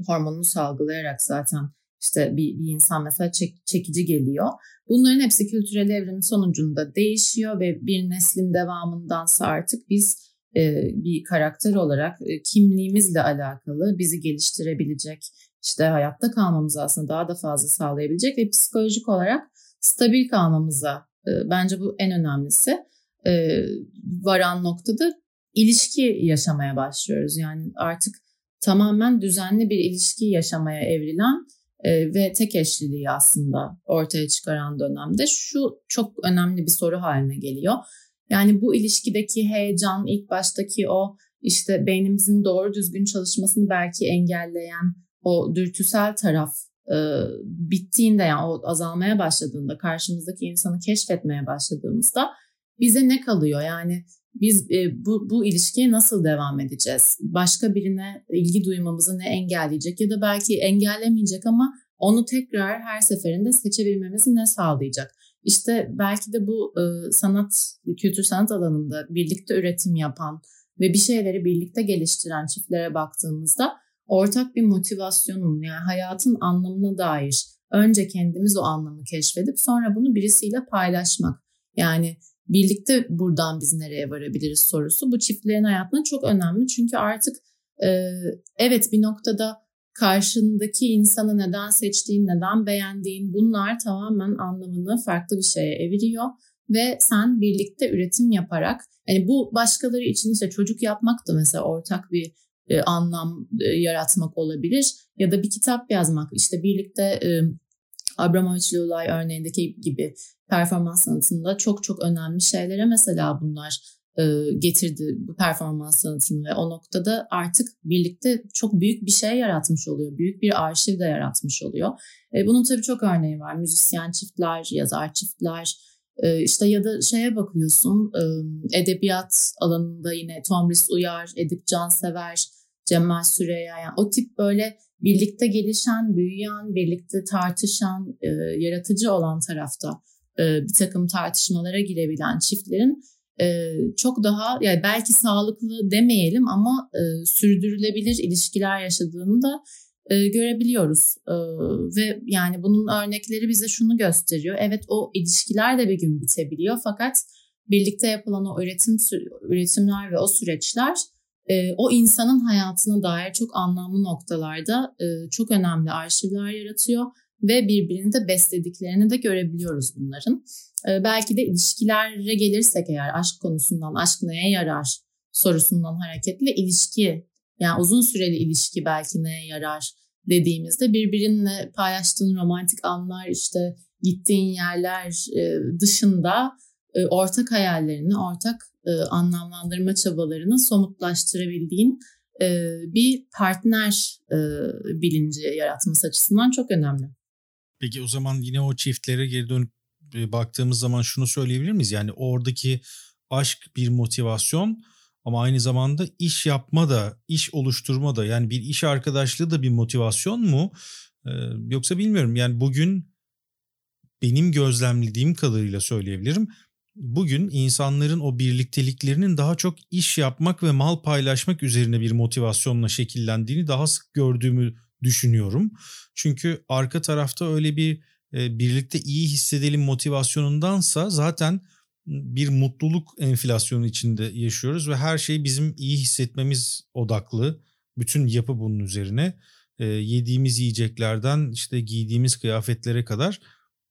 hormonunu salgılayarak zaten işte bir, bir insan mesela çek, çekici geliyor. Bunların hepsi kültürel evrim sonucunda değişiyor ve bir neslin devamındansa artık biz e, bir karakter olarak e, kimliğimizle alakalı bizi geliştirebilecek işte hayatta kalmamızı aslında daha da fazla sağlayabilecek ve psikolojik olarak stabil kalmamıza e, bence bu en önemlisi. E, varan noktada ilişki yaşamaya başlıyoruz. Yani artık tamamen düzenli bir ilişki yaşamaya evrilen e, ve tek eşliliği aslında ortaya çıkaran dönemde şu çok önemli bir soru haline geliyor. Yani bu ilişkideki heyecan, ilk baştaki o işte beynimizin doğru düzgün çalışmasını belki engelleyen o dürtüsel taraf e, bittiğinde yani o azalmaya başladığında karşımızdaki insanı keşfetmeye başladığımızda bize ne kalıyor? Yani biz e, bu, bu ilişkiye nasıl devam edeceğiz? Başka birine ilgi duymamızı ne engelleyecek ya da belki engellemeyecek ama onu tekrar her seferinde seçebilmemizi ne sağlayacak? İşte belki de bu e, sanat, kültür sanat alanında birlikte üretim yapan ve bir şeyleri birlikte geliştiren çiftlere baktığımızda ortak bir motivasyonun yani hayatın anlamına dair önce kendimiz o anlamı keşfedip sonra bunu birisiyle paylaşmak. Yani birlikte buradan biz nereye varabiliriz sorusu. Bu çiftlerin hayatında çok önemli. Çünkü artık e, evet bir noktada karşındaki insanı neden seçtiğin, neden beğendiğin bunlar tamamen anlamını farklı bir şeye eviriyor. Ve sen birlikte üretim yaparak yani bu başkaları için işte çocuk yapmak da mesela ortak bir e, anlam e, yaratmak olabilir. Ya da bir kitap yazmak işte birlikte e, Abramovich Lulay örneğindeki gibi performans sanatında çok çok önemli şeylere mesela bunlar e, getirdi bu performans sanatını ve o noktada artık birlikte çok büyük bir şey yaratmış oluyor. Büyük bir arşiv de yaratmış oluyor. E, bunun tabii çok örneği var. Müzisyen çiftler, yazar çiftler, e, işte ya da şeye bakıyorsun edebiyat alanında yine Tomris Uyar, Edip Cansever, Cemal Süreya yani o tip böyle birlikte gelişen, büyüyen, birlikte tartışan, yaratıcı olan tarafta e, bir takım tartışmalara girebilen çiftlerin e, çok daha yani belki sağlıklı demeyelim ama e, sürdürülebilir ilişkiler yaşadığını da e, görebiliyoruz. Ve yani bunun örnekleri bize şunu gösteriyor. Evet o ilişkiler de bir gün bitebiliyor fakat birlikte yapılan o üretim üretimler ve o süreçler o insanın hayatına dair çok anlamlı noktalarda çok önemli arşivler yaratıyor ve birbirini de beslediklerini de görebiliyoruz bunların. E, belki de ilişkilere gelirsek eğer aşk konusundan aşk neye yarar sorusundan hareketle ilişki yani uzun süreli ilişki belki neye yarar dediğimizde birbirinle paylaştığın romantik anlar işte gittiğin yerler e, dışında e, ortak hayallerini, ortak e, anlamlandırma çabalarını somutlaştırabildiğin bir partner bilinci yaratması açısından çok önemli. Peki o zaman yine o çiftlere geri dönüp e, baktığımız zaman şunu söyleyebilir miyiz? Yani oradaki aşk bir motivasyon ama aynı zamanda iş yapma da, iş oluşturma da yani bir iş arkadaşlığı da bir motivasyon mu? Ee, yoksa bilmiyorum yani bugün benim gözlemlediğim kadarıyla söyleyebilirim bugün insanların o birlikteliklerinin daha çok iş yapmak ve mal paylaşmak üzerine bir motivasyonla şekillendiğini daha sık gördüğümü düşünüyorum. Çünkü arka tarafta öyle bir e, birlikte iyi hissedelim motivasyonundansa zaten bir mutluluk enflasyonu içinde yaşıyoruz ve her şey bizim iyi hissetmemiz odaklı. Bütün yapı bunun üzerine. E, yediğimiz yiyeceklerden işte giydiğimiz kıyafetlere kadar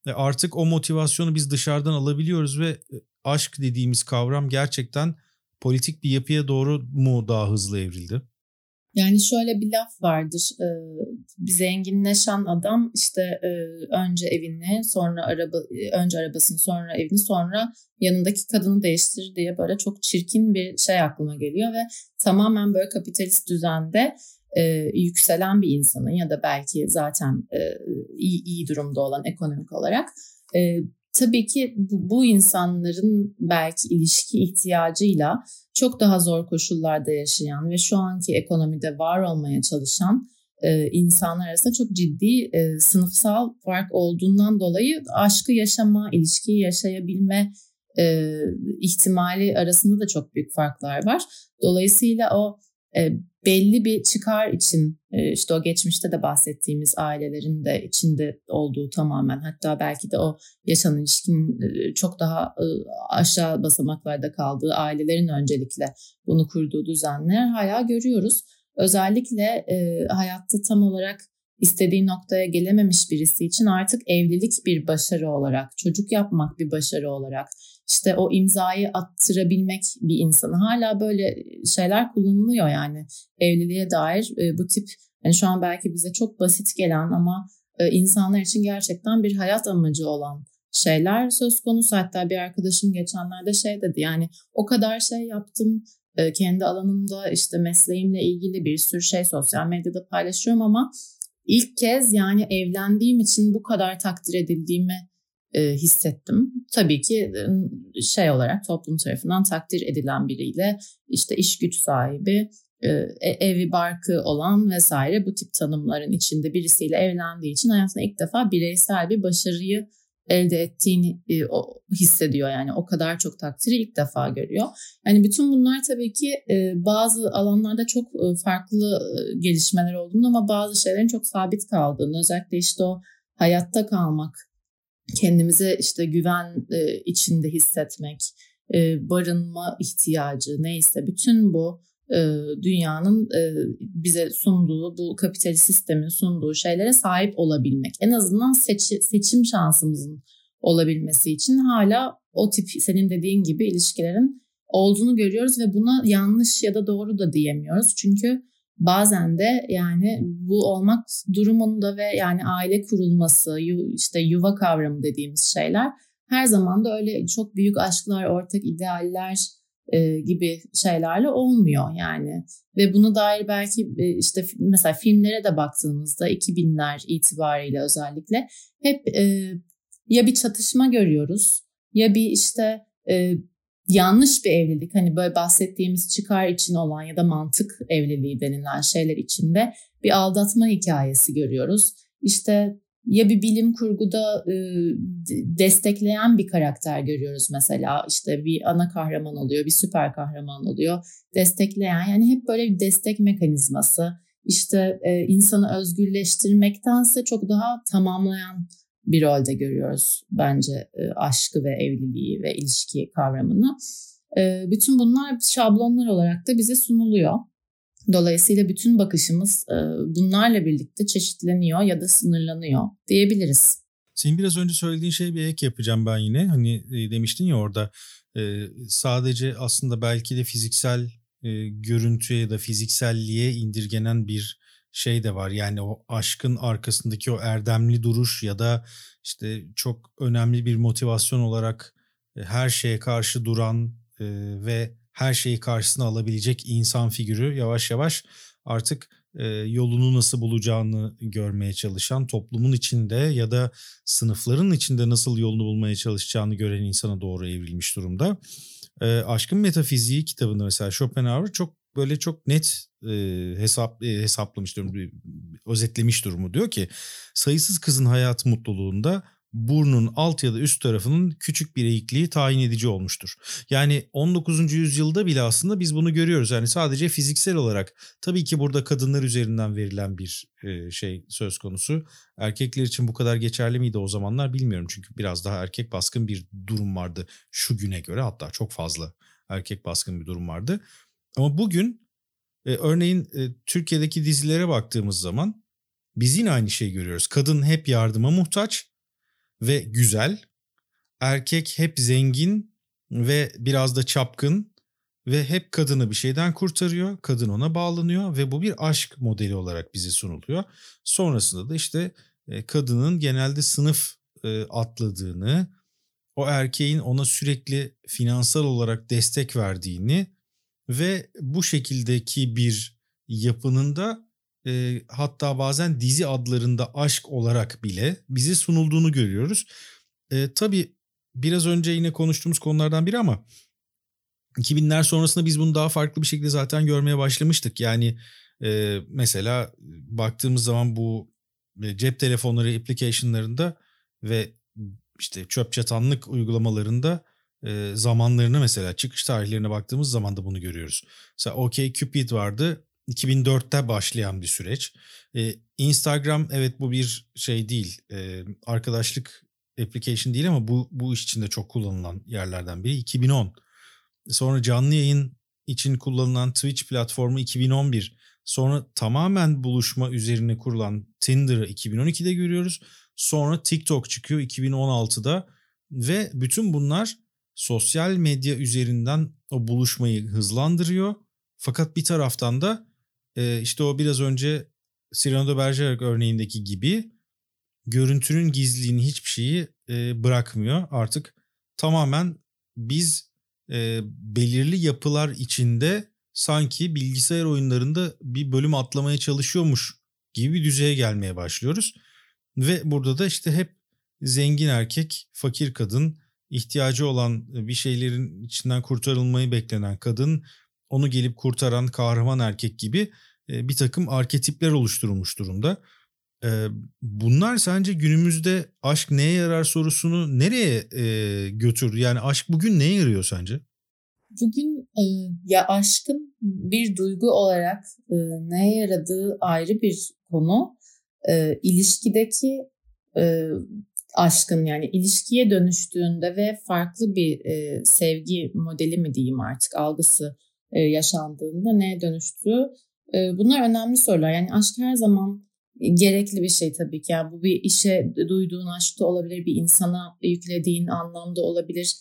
e, artık o motivasyonu biz dışarıdan alabiliyoruz ve e, aşk dediğimiz kavram gerçekten politik bir yapıya doğru mu daha hızlı evrildi? Yani şöyle bir laf vardır. E, zenginleşen adam işte e, önce evini, sonra araba e, önce arabasını, sonra evini, sonra yanındaki kadını değiştirir diye böyle çok çirkin bir şey aklıma geliyor ve tamamen böyle kapitalist düzende yükselen bir insanın ya da belki zaten iyi, iyi durumda olan ekonomik olarak tabii ki bu, bu insanların belki ilişki ihtiyacıyla çok daha zor koşullarda yaşayan ve şu anki ekonomide var olmaya çalışan e, insanlar arasında çok ciddi e, sınıfsal fark olduğundan dolayı aşkı yaşama, ilişkiyi yaşayabilme e, ihtimali arasında da çok büyük farklar var. Dolayısıyla o e, belli bir çıkar için e, işte o geçmişte de bahsettiğimiz ailelerin de içinde olduğu tamamen hatta belki de o yaşanan ilişkinin e, çok daha aşağı basamaklarda kaldığı ailelerin öncelikle bunu kurduğu düzenler hala görüyoruz. Özellikle hayatta tam olarak istediği noktaya gelememiş birisi için artık evlilik bir başarı olarak, çocuk yapmak bir başarı olarak, işte o imzayı attırabilmek bir insanı hala böyle şeyler kullanılıyor yani evliliğe dair e, bu tip yani şu an belki bize çok basit gelen ama e, insanlar için gerçekten bir hayat amacı olan şeyler söz konusu. Hatta bir arkadaşım geçenlerde şey dedi yani o kadar şey yaptım e, kendi alanımda işte mesleğimle ilgili bir sürü şey sosyal medyada paylaşıyorum ama ilk kez yani evlendiğim için bu kadar takdir edildiğimi e, hissettim. Tabii ki şey olarak toplum tarafından takdir edilen biriyle işte iş güç sahibi, e, evi barkı olan vesaire bu tip tanımların içinde birisiyle evlendiği için hayatında ilk defa bireysel bir başarıyı elde ettiğini e, o, hissediyor yani o kadar çok takdiri ilk defa görüyor. Yani bütün bunlar tabii ki e, bazı alanlarda çok e, farklı e, gelişmeler olduğunu ama bazı şeylerin çok sabit kaldığını özellikle işte o hayatta kalmak, kendimize işte güven e, içinde hissetmek, e, barınma ihtiyacı neyse bütün bu e, dünyanın e, bize sunduğu, bu kapitalist sistemin sunduğu şeylere sahip olabilmek. En azından seçi, seçim şansımızın olabilmesi için hala o tip senin dediğin gibi ilişkilerin olduğunu görüyoruz ve buna yanlış ya da doğru da diyemiyoruz. Çünkü bazen de yani bu olmak durumunda ve yani aile kurulması, işte yuva kavramı dediğimiz şeyler her zaman da öyle çok büyük aşklar, ortak idealler e, gibi şeylerle olmuyor yani. Ve bunu dair belki e, işte mesela filmlere de baktığımızda 2000'ler itibariyle özellikle hep e, ya bir çatışma görüyoruz ya bir işte e, yanlış bir evlilik hani böyle bahsettiğimiz çıkar için olan ya da mantık evliliği denilen şeyler içinde bir aldatma hikayesi görüyoruz. İşte ya bir bilim kurguda e, destekleyen bir karakter görüyoruz mesela. İşte bir ana kahraman oluyor bir süper kahraman oluyor. Destekleyen yani hep böyle bir destek mekanizması. İşte e, insanı özgürleştirmektense çok daha tamamlayan bir rolde görüyoruz bence e, aşkı ve evliliği ve ilişki kavramını. E, bütün bunlar şablonlar olarak da bize sunuluyor. Dolayısıyla bütün bakışımız e, bunlarla birlikte çeşitleniyor ya da sınırlanıyor diyebiliriz. Senin biraz önce söylediğin şey bir ek yapacağım ben yine. Hani demiştin ya orada sadece aslında belki de fiziksel görüntüye ya da fizikselliğe indirgenen bir şey de var. Yani o aşkın arkasındaki o erdemli duruş ya da işte çok önemli bir motivasyon olarak e, her şeye karşı duran e, ve her şeyi karşısına alabilecek insan figürü yavaş yavaş artık e, yolunu nasıl bulacağını görmeye çalışan toplumun içinde ya da sınıfların içinde nasıl yolunu bulmaya çalışacağını gören insana doğru evrilmiş durumda. Aşkın Metafiziği kitabında mesela Schopenhauer çok böyle çok net e, hesap e, hesaplamış durum, özetlemiş durumu diyor ki sayısız kızın hayat mutluluğunda burnun alt ya da üst tarafının küçük bir eğikliği tayin edici olmuştur. Yani 19. yüzyılda bile aslında biz bunu görüyoruz. Yani sadece fiziksel olarak tabii ki burada kadınlar üzerinden verilen bir şey söz konusu. Erkekler için bu kadar geçerli miydi o zamanlar bilmiyorum. Çünkü biraz daha erkek baskın bir durum vardı şu güne göre hatta çok fazla erkek baskın bir durum vardı. Ama bugün e, örneğin e, Türkiye'deki dizilere baktığımız zaman biz yine aynı şeyi görüyoruz. Kadın hep yardıma muhtaç ve güzel. Erkek hep zengin ve biraz da çapkın ve hep kadını bir şeyden kurtarıyor. Kadın ona bağlanıyor ve bu bir aşk modeli olarak bize sunuluyor. Sonrasında da işte e, kadının genelde sınıf e, atladığını, o erkeğin ona sürekli finansal olarak destek verdiğini ve bu şekildeki bir yapının da e, hatta bazen dizi adlarında aşk olarak bile bize sunulduğunu görüyoruz. E, tabii biraz önce yine konuştuğumuz konulardan biri ama 2000'ler sonrasında biz bunu daha farklı bir şekilde zaten görmeye başlamıştık. Yani e, mesela baktığımız zaman bu e, cep telefonları application'larında ve işte çöp çatanlık uygulamalarında e, zamanlarını mesela çıkış tarihlerine baktığımız zaman da bunu görüyoruz. Mesela OK Cupid vardı 2004'te başlayan bir süreç. E, Instagram evet bu bir şey değil e, arkadaşlık application değil ama bu bu iş için de çok kullanılan yerlerden biri 2010. Sonra canlı yayın için kullanılan Twitch platformu 2011. Sonra tamamen buluşma üzerine kurulan Tinder'ı 2012'de görüyoruz. Sonra TikTok çıkıyor 2016'da ve bütün bunlar sosyal medya üzerinden o buluşmayı hızlandırıyor. Fakat bir taraftan da e, işte o biraz önce Cyrano de Bergerac örneğindeki gibi görüntünün gizliliğini hiçbir şeyi e, bırakmıyor. Artık tamamen biz e, belirli yapılar içinde sanki bilgisayar oyunlarında bir bölüm atlamaya çalışıyormuş gibi bir düzeye gelmeye başlıyoruz. Ve burada da işte hep zengin erkek, fakir kadın, ihtiyacı olan bir şeylerin içinden kurtarılmayı beklenen kadın, onu gelip kurtaran kahraman erkek gibi bir takım arketipler oluşturulmuş durumda. Bunlar sence günümüzde aşk neye yarar sorusunu nereye götürdü? Yani aşk bugün neye yarıyor sence? Bugün ya aşkın bir duygu olarak neye yaradığı ayrı bir konu. İlişkideki aşkın yani ilişkiye dönüştüğünde ve farklı bir sevgi modeli mi diyeyim artık algısı yaşandığında neye dönüştüğü bunlar önemli sorular. Yani aşk her zaman gerekli bir şey tabii ki. Yani bu bir işe duyduğun aşk da olabilir, bir insana yüklediğin anlamda olabilir.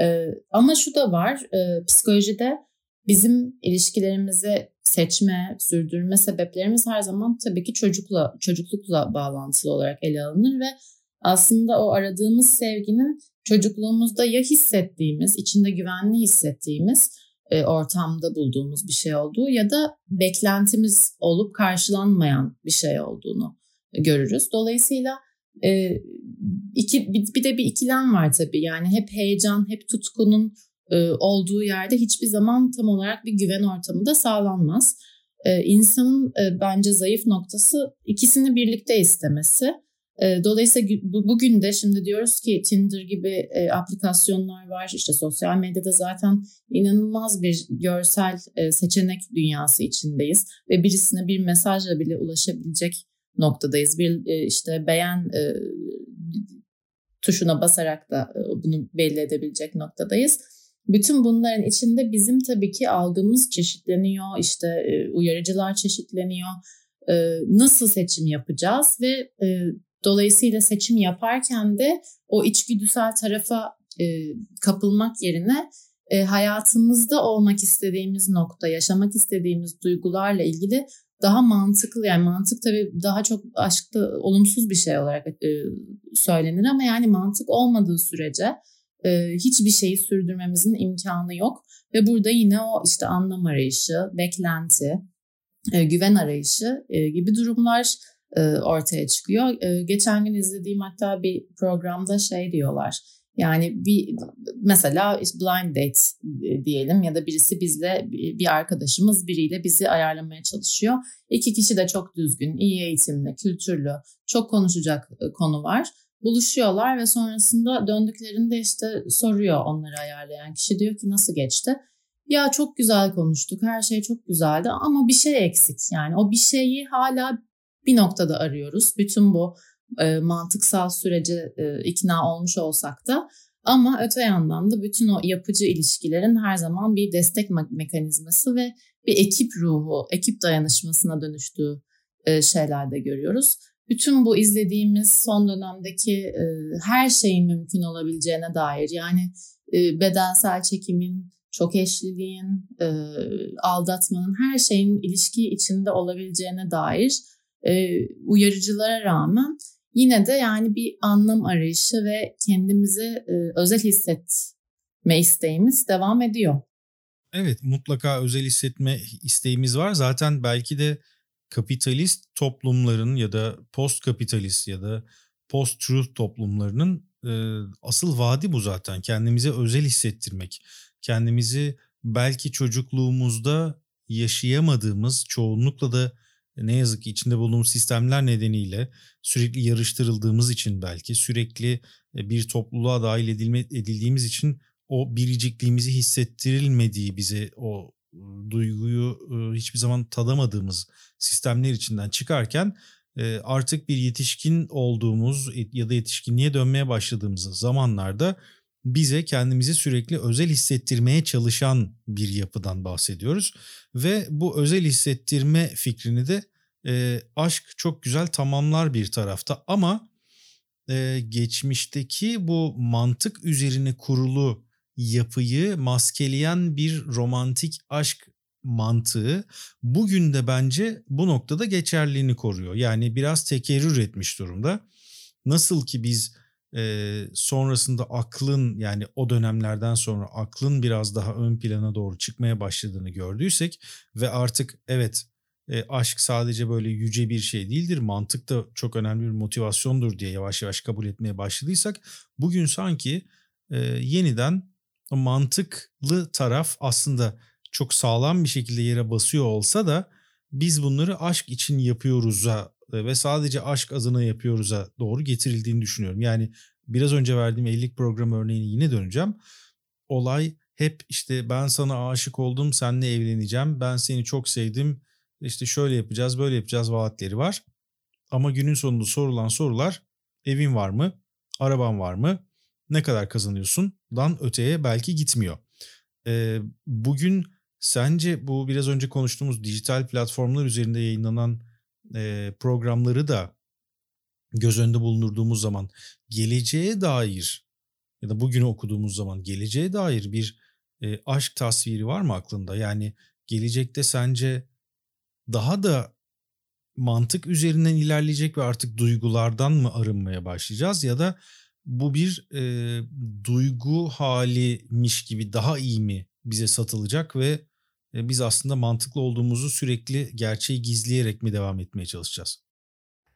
Ee, ama şu da var, e, psikolojide bizim ilişkilerimizi seçme, sürdürme sebeplerimiz her zaman tabii ki çocukla, çocuklukla bağlantılı olarak ele alınır ve aslında o aradığımız sevginin çocukluğumuzda ya hissettiğimiz, içinde güvenli hissettiğimiz e, ortamda bulduğumuz bir şey olduğu ya da beklentimiz olup karşılanmayan bir şey olduğunu görürüz. Dolayısıyla e, iki bir, de bir ikilem var tabii. Yani hep heyecan, hep tutkunun e, olduğu yerde hiçbir zaman tam olarak bir güven ortamı da sağlanmaz. E, insanın e, bence zayıf noktası ikisini birlikte istemesi. Dolayısıyla bugün de şimdi diyoruz ki Tinder gibi e, aplikasyonlar var. İşte sosyal medyada zaten inanılmaz bir görsel e, seçenek dünyası içindeyiz. Ve birisine bir mesajla bile ulaşabilecek noktadayız. Bir e, işte beğen tuşuna basarak da bunu belli edebilecek noktadayız. Bütün bunların içinde bizim tabii ki algımız çeşitleniyor, işte uyarıcılar çeşitleniyor. Nasıl seçim yapacağız ve Dolayısıyla seçim yaparken de o içgüdüsel tarafa e, kapılmak yerine e, hayatımızda olmak istediğimiz nokta, yaşamak istediğimiz duygularla ilgili daha mantıklı yani mantık tabii daha çok aşkta olumsuz bir şey olarak e, söylenir ama yani mantık olmadığı sürece e, hiçbir şeyi sürdürmemizin imkanı yok. Ve burada yine o işte anlam arayışı, beklenti, e, güven arayışı e, gibi durumlar ortaya çıkıyor. E, geçen gün izlediğim hatta bir programda şey diyorlar. Yani bir mesela blind date e, diyelim ya da birisi bizle bir arkadaşımız biriyle bizi ayarlamaya çalışıyor. İki kişi de çok düzgün, iyi eğitimli, kültürlü, çok konuşacak konu var. Buluşuyorlar ve sonrasında döndüklerinde işte soruyor onları ayarlayan kişi diyor ki nasıl geçti? Ya çok güzel konuştuk, her şey çok güzeldi ama bir şey eksik. Yani o bir şeyi hala bir noktada arıyoruz. Bütün bu e, mantıksal sürece e, ikna olmuş olsak da ama öte yandan da bütün o yapıcı ilişkilerin her zaman bir destek mekanizması ve bir ekip ruhu, ekip dayanışmasına dönüştüğü e, şeyler de görüyoruz. Bütün bu izlediğimiz son dönemdeki e, her şeyin mümkün olabileceğine dair yani e, bedensel çekimin, çok eşliliğin, e, aldatmanın her şeyin ilişki içinde olabileceğine dair e, uyarıcılara rağmen yine de yani bir anlam arayışı ve kendimizi e, özel hissetme isteğimiz devam ediyor. Evet mutlaka özel hissetme isteğimiz var. Zaten belki de kapitalist toplumların ya da post kapitalist ya da post truth toplumlarının e, asıl vaadi bu zaten. Kendimize özel hissettirmek. Kendimizi belki çocukluğumuzda yaşayamadığımız çoğunlukla da ne yazık ki içinde bulunduğumuz sistemler nedeniyle sürekli yarıştırıldığımız için belki sürekli bir topluluğa dahil edilme, edildiğimiz için o biricikliğimizi hissettirilmediği bize o duyguyu hiçbir zaman tadamadığımız sistemler içinden çıkarken artık bir yetişkin olduğumuz ya da yetişkinliğe dönmeye başladığımız zamanlarda bize kendimizi sürekli özel hissettirmeye çalışan bir yapıdan bahsediyoruz. Ve bu özel hissettirme fikrini de e, aşk çok güzel tamamlar bir tarafta ama e, geçmişteki bu mantık üzerine kurulu yapıyı maskeleyen bir romantik aşk mantığı bugün de bence bu noktada geçerliğini koruyor. Yani biraz tekerrür etmiş durumda. Nasıl ki biz e, sonrasında aklın yani o dönemlerden sonra aklın biraz daha ön plana doğru çıkmaya başladığını gördüysek ve artık evet e, aşk sadece böyle yüce bir şey değildir mantık da çok önemli bir motivasyondur diye yavaş yavaş kabul etmeye başladıysak bugün sanki e, yeniden mantıklı taraf aslında çok sağlam bir şekilde yere basıyor olsa da biz bunları aşk için yapıyoruz'a ve sadece aşk adına yapıyoruz'a doğru getirildiğini düşünüyorum. Yani biraz önce verdiğim evlilik programı örneğine yine döneceğim. Olay hep işte ben sana aşık oldum, seninle evleneceğim, ben seni çok sevdim, işte şöyle yapacağız, böyle yapacağız vaatleri var. Ama günün sonunda sorulan sorular evin var mı, araban var mı, ne kadar kazanıyorsun dan öteye belki gitmiyor. Ee, bugün sence bu biraz önce konuştuğumuz dijital platformlar üzerinde yayınlanan e, programları da göz önünde bulundurduğumuz zaman geleceğe dair ya da bugünü okuduğumuz zaman geleceğe dair bir e, aşk tasviri var mı aklında? Yani gelecekte sence daha da mantık üzerinden ilerleyecek ve artık duygulardan mı arınmaya başlayacağız ya da bu bir e, duygu halimiş gibi daha iyi mi bize satılacak ve biz aslında mantıklı olduğumuzu sürekli gerçeği gizleyerek mi devam etmeye çalışacağız?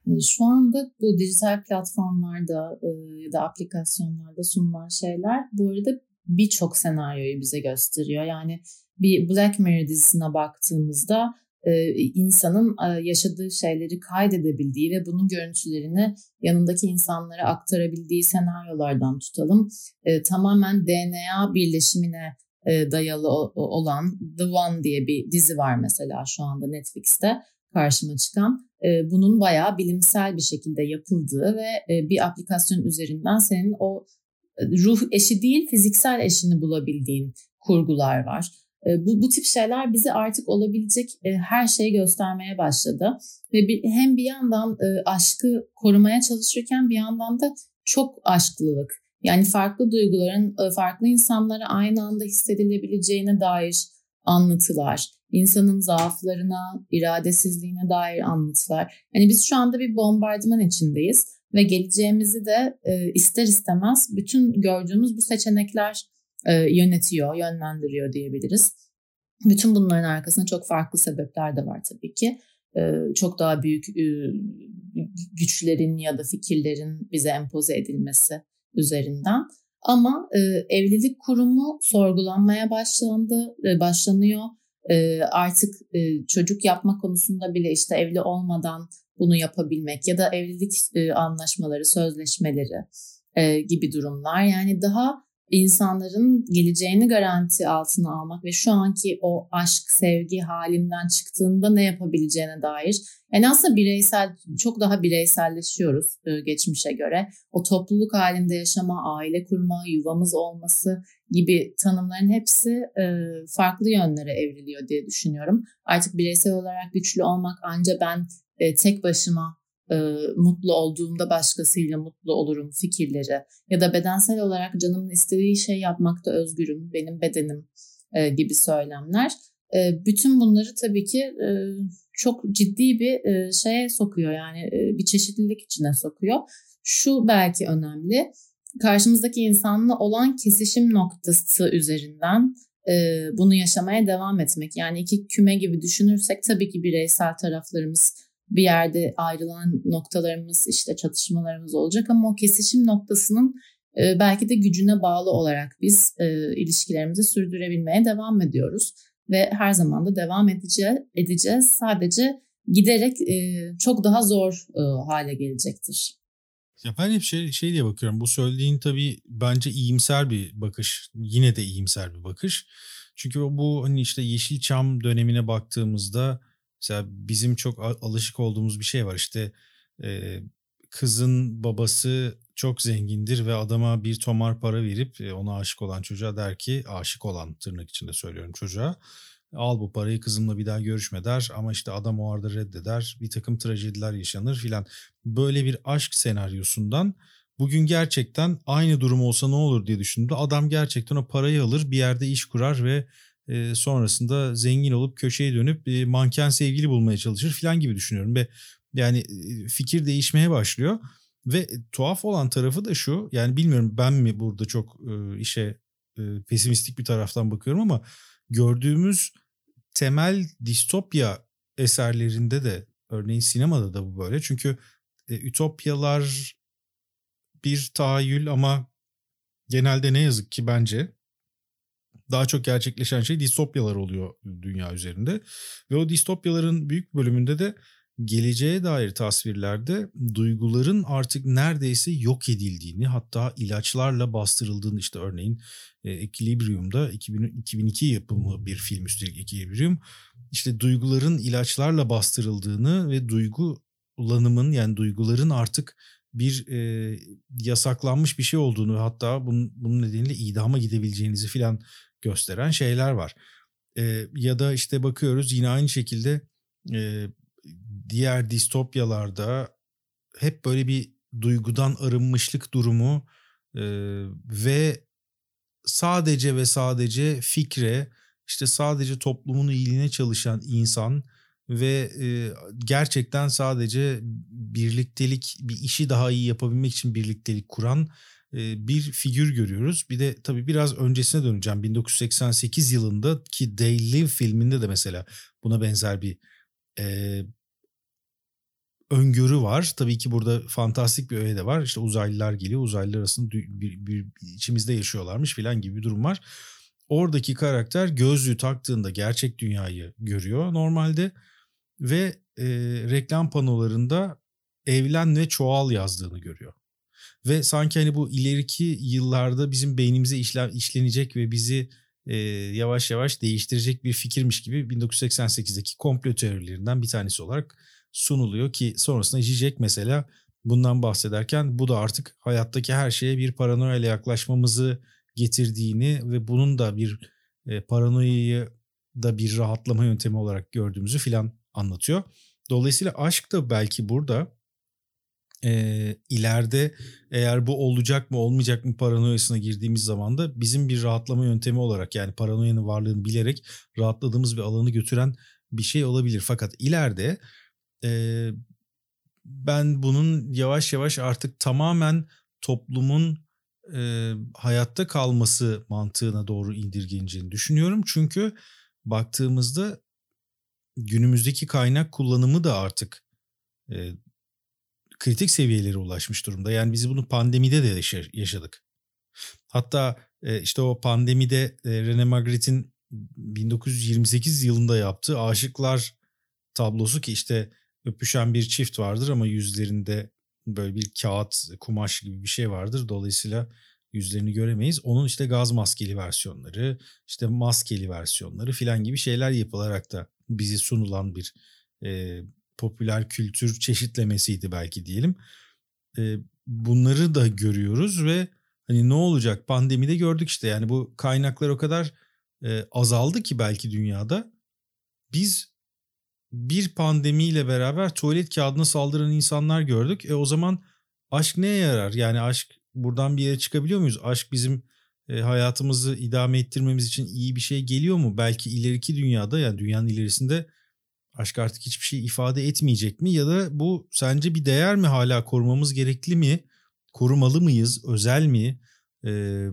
Şu anda bu dijital platformlarda e, ya da aplikasyonlarda sunulan şeyler bu arada birçok senaryoyu bize gösteriyor. Yani bir Black Mirror dizisine baktığımızda e, insanın yaşadığı şeyleri kaydedebildiği ve bunun görüntülerini yanındaki insanlara aktarabildiği senaryolardan tutalım. Tamamen DNA birleşimine e, dayalı olan The One diye bir dizi var mesela şu anda Netflix'te karşıma çıkan. E, bunun bayağı bilimsel bir şekilde yapıldığı ve e, bir aplikasyon üzerinden senin o ruh eşi değil fiziksel eşini bulabildiğin kurgular var. Bu, bu tip şeyler bize artık olabilecek her şeyi göstermeye başladı. Ve bir, hem bir yandan aşkı korumaya çalışırken bir yandan da çok aşklılık, yani farklı duyguların e, farklı insanlara aynı anda hissedilebileceğine dair anlatılar, insanın zaaflarına, iradesizliğine dair anlatılar. Yani biz şu anda bir bombardıman içindeyiz ve geleceğimizi de e, ister istemez bütün gördüğümüz bu seçenekler e, yönetiyor, yönlendiriyor diyebiliriz. Bütün bunların arkasında çok farklı sebepler de var tabii ki. Çok daha büyük güçlerin ya da fikirlerin bize empoze edilmesi üzerinden. Ama e, evlilik kurumu sorgulanmaya başlandı, e, başlanıyor. E, artık e, çocuk yapma konusunda bile işte evli olmadan bunu yapabilmek ya da evlilik e, anlaşmaları, sözleşmeleri e, gibi durumlar. Yani daha insanların geleceğini garanti altına almak ve şu anki o aşk, sevgi halinden çıktığında ne yapabileceğine dair yani aslında bireysel, çok daha bireyselleşiyoruz e, geçmişe göre. O topluluk halinde yaşama, aile kurma, yuvamız olması gibi tanımların hepsi e, farklı yönlere evriliyor diye düşünüyorum. Artık bireysel olarak güçlü olmak anca ben e, tek başıma e, mutlu olduğumda başkasıyla mutlu olurum fikirleri ya da bedensel olarak canımın istediği şey yapmakta özgürüm, benim bedenim e, gibi söylemler. E, bütün bunları tabii ki e, çok ciddi bir e, şeye sokuyor yani e, bir çeşitlilik içine sokuyor. Şu belki önemli. Karşımızdaki insanla olan kesişim noktası üzerinden e, bunu yaşamaya devam etmek. Yani iki küme gibi düşünürsek tabii ki bireysel taraflarımız bir yerde ayrılan noktalarımız işte çatışmalarımız olacak ama o kesişim noktasının e, belki de gücüne bağlı olarak biz e, ilişkilerimizi sürdürebilmeye devam ediyoruz ve her zaman da devam edeceğiz. edeceğiz. Sadece giderek e, çok daha zor hale gelecektir. Ya ben hep şey, şey diye bakıyorum. Bu söylediğin tabii bence iyimser bir bakış. Yine de iyimser bir bakış. Çünkü bu hani işte Yeşilçam dönemine baktığımızda mesela bizim çok alışık olduğumuz bir şey var. İşte e, kızın babası çok zengindir ve adama bir tomar para verip ona aşık olan çocuğa der ki aşık olan tırnak içinde söylüyorum çocuğa al bu parayı kızımla bir daha görüşme der ama işte adam o arada reddeder bir takım trajediler yaşanır filan böyle bir aşk senaryosundan bugün gerçekten aynı durum olsa ne olur diye düşündüğümde adam gerçekten o parayı alır bir yerde iş kurar ve e, sonrasında zengin olup köşeye dönüp e, manken sevgili bulmaya çalışır filan gibi düşünüyorum ve yani fikir değişmeye başlıyor. Ve tuhaf olan tarafı da şu yani bilmiyorum ben mi burada çok e, işe e, pesimistik bir taraftan bakıyorum ama gördüğümüz temel distopya eserlerinde de örneğin sinemada da bu böyle. Çünkü e, ütopyalar bir tahayyül ama genelde ne yazık ki bence daha çok gerçekleşen şey distopyalar oluyor dünya üzerinde. Ve o distopyaların büyük bölümünde de geleceğe dair tasvirlerde duyguların artık neredeyse yok edildiğini hatta ilaçlarla bastırıldığını işte örneğin e, Equilibrium'da 2000, 2002 yapımı bir film üstelik Equilibrium işte duyguların ilaçlarla bastırıldığını ve duygulanımın yani duyguların artık bir e, yasaklanmış bir şey olduğunu hatta bunun, bunun nedeniyle idama gidebileceğinizi filan gösteren şeyler var. E, ya da işte bakıyoruz yine aynı şekilde e, diğer distopyalarda hep böyle bir duygudan arınmışlık durumu e, ve sadece ve sadece fikre işte sadece toplumun iyiliğine çalışan insan ve e, gerçekten sadece birliktelik bir işi daha iyi yapabilmek için birliktelik kuran bir figür görüyoruz. Bir de tabii biraz öncesine döneceğim. 1988 yılında ki They Live filminde de mesela buna benzer bir e, öngörü var. Tabii ki burada fantastik bir öğe de var. İşte uzaylılar geliyor. Uzaylılar arasında bir, bir, içimizde yaşıyorlarmış filan gibi bir durum var. Oradaki karakter gözlüğü taktığında gerçek dünyayı görüyor normalde ve e, reklam panolarında evlen ve çoğal yazdığını görüyor. Ve sanki hani bu ileriki yıllarda bizim beynimize işlen, işlenecek ve bizi e, yavaş yavaş değiştirecek bir fikirmiş gibi 1988'deki komplo teorilerinden bir tanesi olarak sunuluyor ki sonrasında Zizek mesela bundan bahsederken bu da artık hayattaki her şeye bir paranoya ile yaklaşmamızı getirdiğini ve bunun da bir e, paranoyayı da bir rahatlama yöntemi olarak gördüğümüzü filan anlatıyor. Dolayısıyla aşk da belki burada e, ileride eğer bu olacak mı olmayacak mı paranoyasına girdiğimiz zaman da bizim bir rahatlama yöntemi olarak yani paranoyanın varlığını bilerek rahatladığımız bir alanı götüren bir şey olabilir. Fakat ileride e, ben bunun yavaş yavaş artık tamamen toplumun e, hayatta kalması mantığına doğru indirgeneceğini düşünüyorum. Çünkü baktığımızda günümüzdeki kaynak kullanımı da artık kritik seviyelere ulaşmış durumda. Yani biz bunu pandemide de yaşadık. Hatta e, işte o pandemide e, René Magritte'in 1928 yılında yaptığı Aşıklar tablosu ki işte öpüşen bir çift vardır ama yüzlerinde böyle bir kağıt, kumaş gibi bir şey vardır. Dolayısıyla yüzlerini göremeyiz. Onun işte gaz maskeli versiyonları, işte maskeli versiyonları filan gibi şeyler yapılarak da bizi sunulan bir e, popüler kültür çeşitlemesiydi belki diyelim. E, bunları da görüyoruz ve hani ne olacak pandemide gördük işte yani bu kaynaklar o kadar e, azaldı ki belki dünyada biz bir pandemiyle beraber tuvalet kağıdına saldıran insanlar gördük. E o zaman aşk neye yarar? Yani aşk buradan bir yere çıkabiliyor muyuz? Aşk bizim e, hayatımızı idame ettirmemiz için iyi bir şey geliyor mu? Belki ileriki dünyada yani dünyanın ilerisinde aşk artık hiçbir şey ifade etmeyecek mi? Ya da bu sence bir değer mi hala korumamız gerekli mi? Korumalı mıyız? Özel mi? Ee,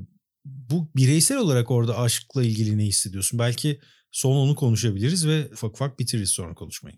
bu bireysel olarak orada aşkla ilgili ne hissediyorsun? Belki son onu konuşabiliriz ve ufak ufak bitiririz sonra konuşmayı.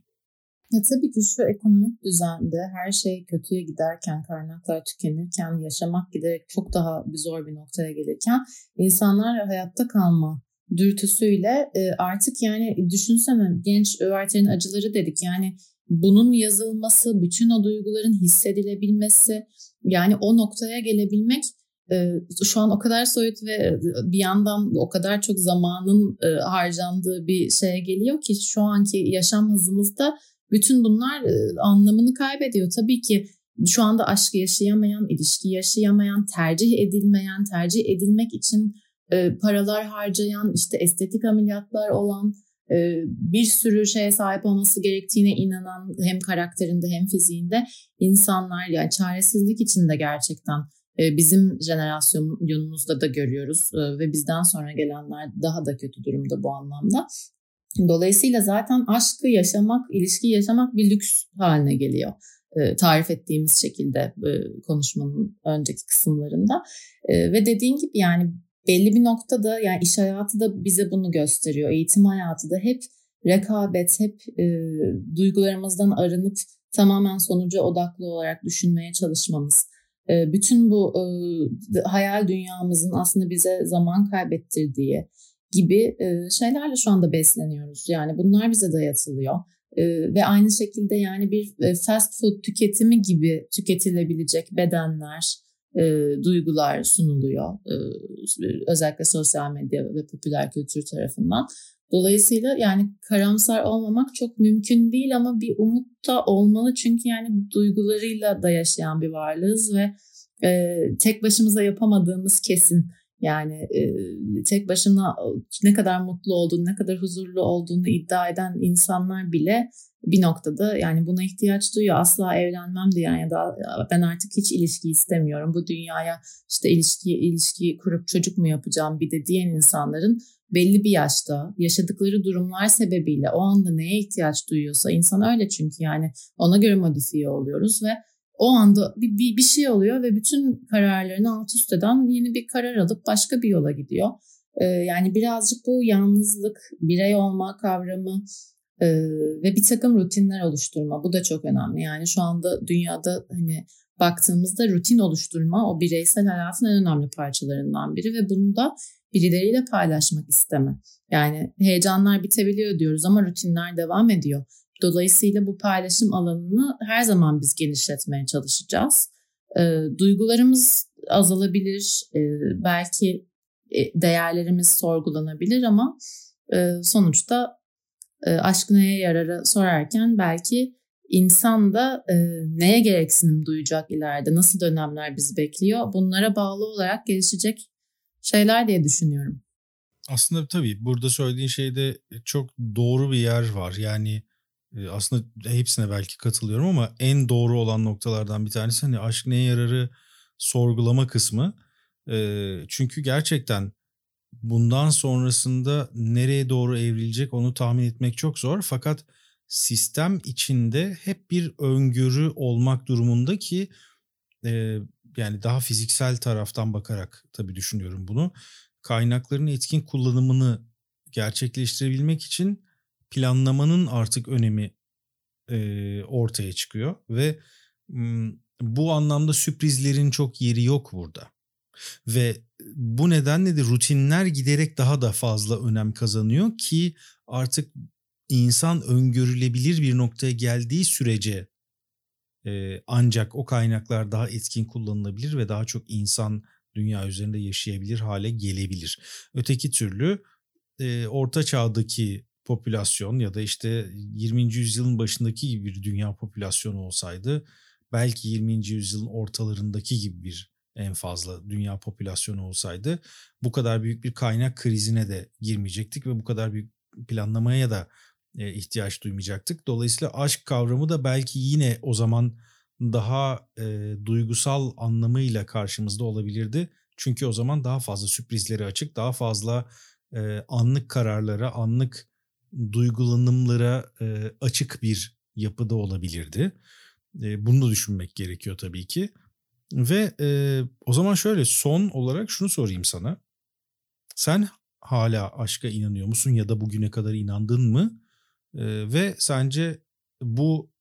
Ya tabii ki şu ekonomik düzende her şey kötüye giderken, kaynaklar tükenirken, yaşamak giderek çok daha bir zor bir noktaya gelirken insanlar hayatta kalma dürtüsüyle e, artık yani düşünsene genç öğrencilerin acıları dedik yani bunun yazılması, bütün o duyguların hissedilebilmesi yani o noktaya gelebilmek e, şu an o kadar soyut ve bir yandan o kadar çok zamanın e, harcandığı bir şeye geliyor ki şu anki yaşam hızımızda bütün bunlar anlamını kaybediyor. Tabii ki şu anda aşk yaşayamayan, ilişki yaşayamayan, tercih edilmeyen, tercih edilmek için paralar harcayan, işte estetik ameliyatlar olan, bir sürü şeye sahip olması gerektiğine inanan hem karakterinde hem fiziğinde insanlar yani çaresizlik içinde gerçekten bizim jenerasyonumuzda da görüyoruz ve bizden sonra gelenler daha da kötü durumda bu anlamda. Dolayısıyla zaten aşkı yaşamak, ilişki yaşamak bir lüks haline geliyor. tarif ettiğimiz şekilde konuşmanın önceki kısımlarında. ve dediğin gibi yani belli bir noktada yani iş hayatı da bize bunu gösteriyor. Eğitim hayatı da hep rekabet, hep e, duygularımızdan arınıp tamamen sonuca odaklı olarak düşünmeye çalışmamız. E, bütün bu e, hayal dünyamızın aslında bize zaman kaybettirdiği gibi e, şeylerle şu anda besleniyoruz. Yani bunlar bize dayatılıyor. E, ve aynı şekilde yani bir e, fast food tüketimi gibi tüketilebilecek bedenler, e, duygular sunuluyor. E, özellikle sosyal medya ve popüler kültür tarafından. Dolayısıyla yani karamsar olmamak çok mümkün değil ama bir umut da olmalı. Çünkü yani duygularıyla da yaşayan bir varlığız ve e, tek başımıza yapamadığımız kesin. Yani e, tek başına ne kadar mutlu olduğunu, ne kadar huzurlu olduğunu iddia eden insanlar bile bir noktada yani buna ihtiyaç duyuyor. Asla evlenmem diyen ya da ben artık hiç ilişki istemiyorum. Bu dünyaya işte ilişki ilişki kurup çocuk mu yapacağım bir de diyen insanların belli bir yaşta yaşadıkları durumlar sebebiyle o anda neye ihtiyaç duyuyorsa insan öyle çünkü yani ona göre modifiye oluyoruz ve o anda bir, bir, bir şey oluyor ve bütün kararlarını alt üst eden yeni bir karar alıp başka bir yola gidiyor. Ee, yani birazcık bu yalnızlık, birey olma kavramı ee, ve bir takım rutinler oluşturma. Bu da çok önemli. Yani şu anda dünyada hani baktığımızda rutin oluşturma o bireysel hayatın en önemli parçalarından biri ve bunu da birileriyle paylaşmak isteme. Yani heyecanlar bitebiliyor diyoruz ama rutinler devam ediyor. Dolayısıyla bu paylaşım alanını her zaman biz genişletmeye çalışacağız. E, duygularımız azalabilir, e, belki e, değerlerimiz sorgulanabilir ama e, sonuçta e, aşk neye yararı sorarken belki insan da e, neye gereksinim duyacak ileride, nasıl dönemler bizi bekliyor bunlara bağlı olarak gelişecek şeyler diye düşünüyorum. Aslında tabii burada söylediğin şeyde çok doğru bir yer var. Yani aslında hepsine belki katılıyorum ama en doğru olan noktalardan bir tanesi hani aşk neye yararı sorgulama kısmı. Çünkü gerçekten bundan sonrasında nereye doğru evrilecek onu tahmin etmek çok zor. Fakat sistem içinde hep bir öngörü olmak durumunda ki yani daha fiziksel taraftan bakarak tabii düşünüyorum bunu. Kaynakların etkin kullanımını gerçekleştirebilmek için planlamanın artık önemi e, ortaya çıkıyor ve bu anlamda sürprizlerin çok yeri yok burada. Ve bu nedenle de rutinler giderek daha da fazla önem kazanıyor ki artık insan öngörülebilir bir noktaya geldiği sürece e, ancak o kaynaklar daha etkin kullanılabilir ve daha çok insan dünya üzerinde yaşayabilir hale gelebilir. Öteki türlü e, orta çağdaki popülasyon ya da işte 20. yüzyılın başındaki gibi bir dünya popülasyonu olsaydı belki 20. yüzyılın ortalarındaki gibi bir en fazla dünya popülasyonu olsaydı bu kadar büyük bir kaynak krizine de girmeyecektik ve bu kadar büyük planlamaya da e, ihtiyaç duymayacaktık. Dolayısıyla aşk kavramı da belki yine o zaman daha e, duygusal anlamıyla karşımızda olabilirdi. Çünkü o zaman daha fazla sürprizlere açık, daha fazla e, anlık kararlara, anlık duygulanımlara e, açık bir yapıda olabilirdi. E, bunu da düşünmek gerekiyor tabii ki. Ve e, o zaman şöyle son olarak şunu sorayım sana. Sen hala aşka inanıyor musun ya da bugüne kadar inandın mı? E, ve sence bu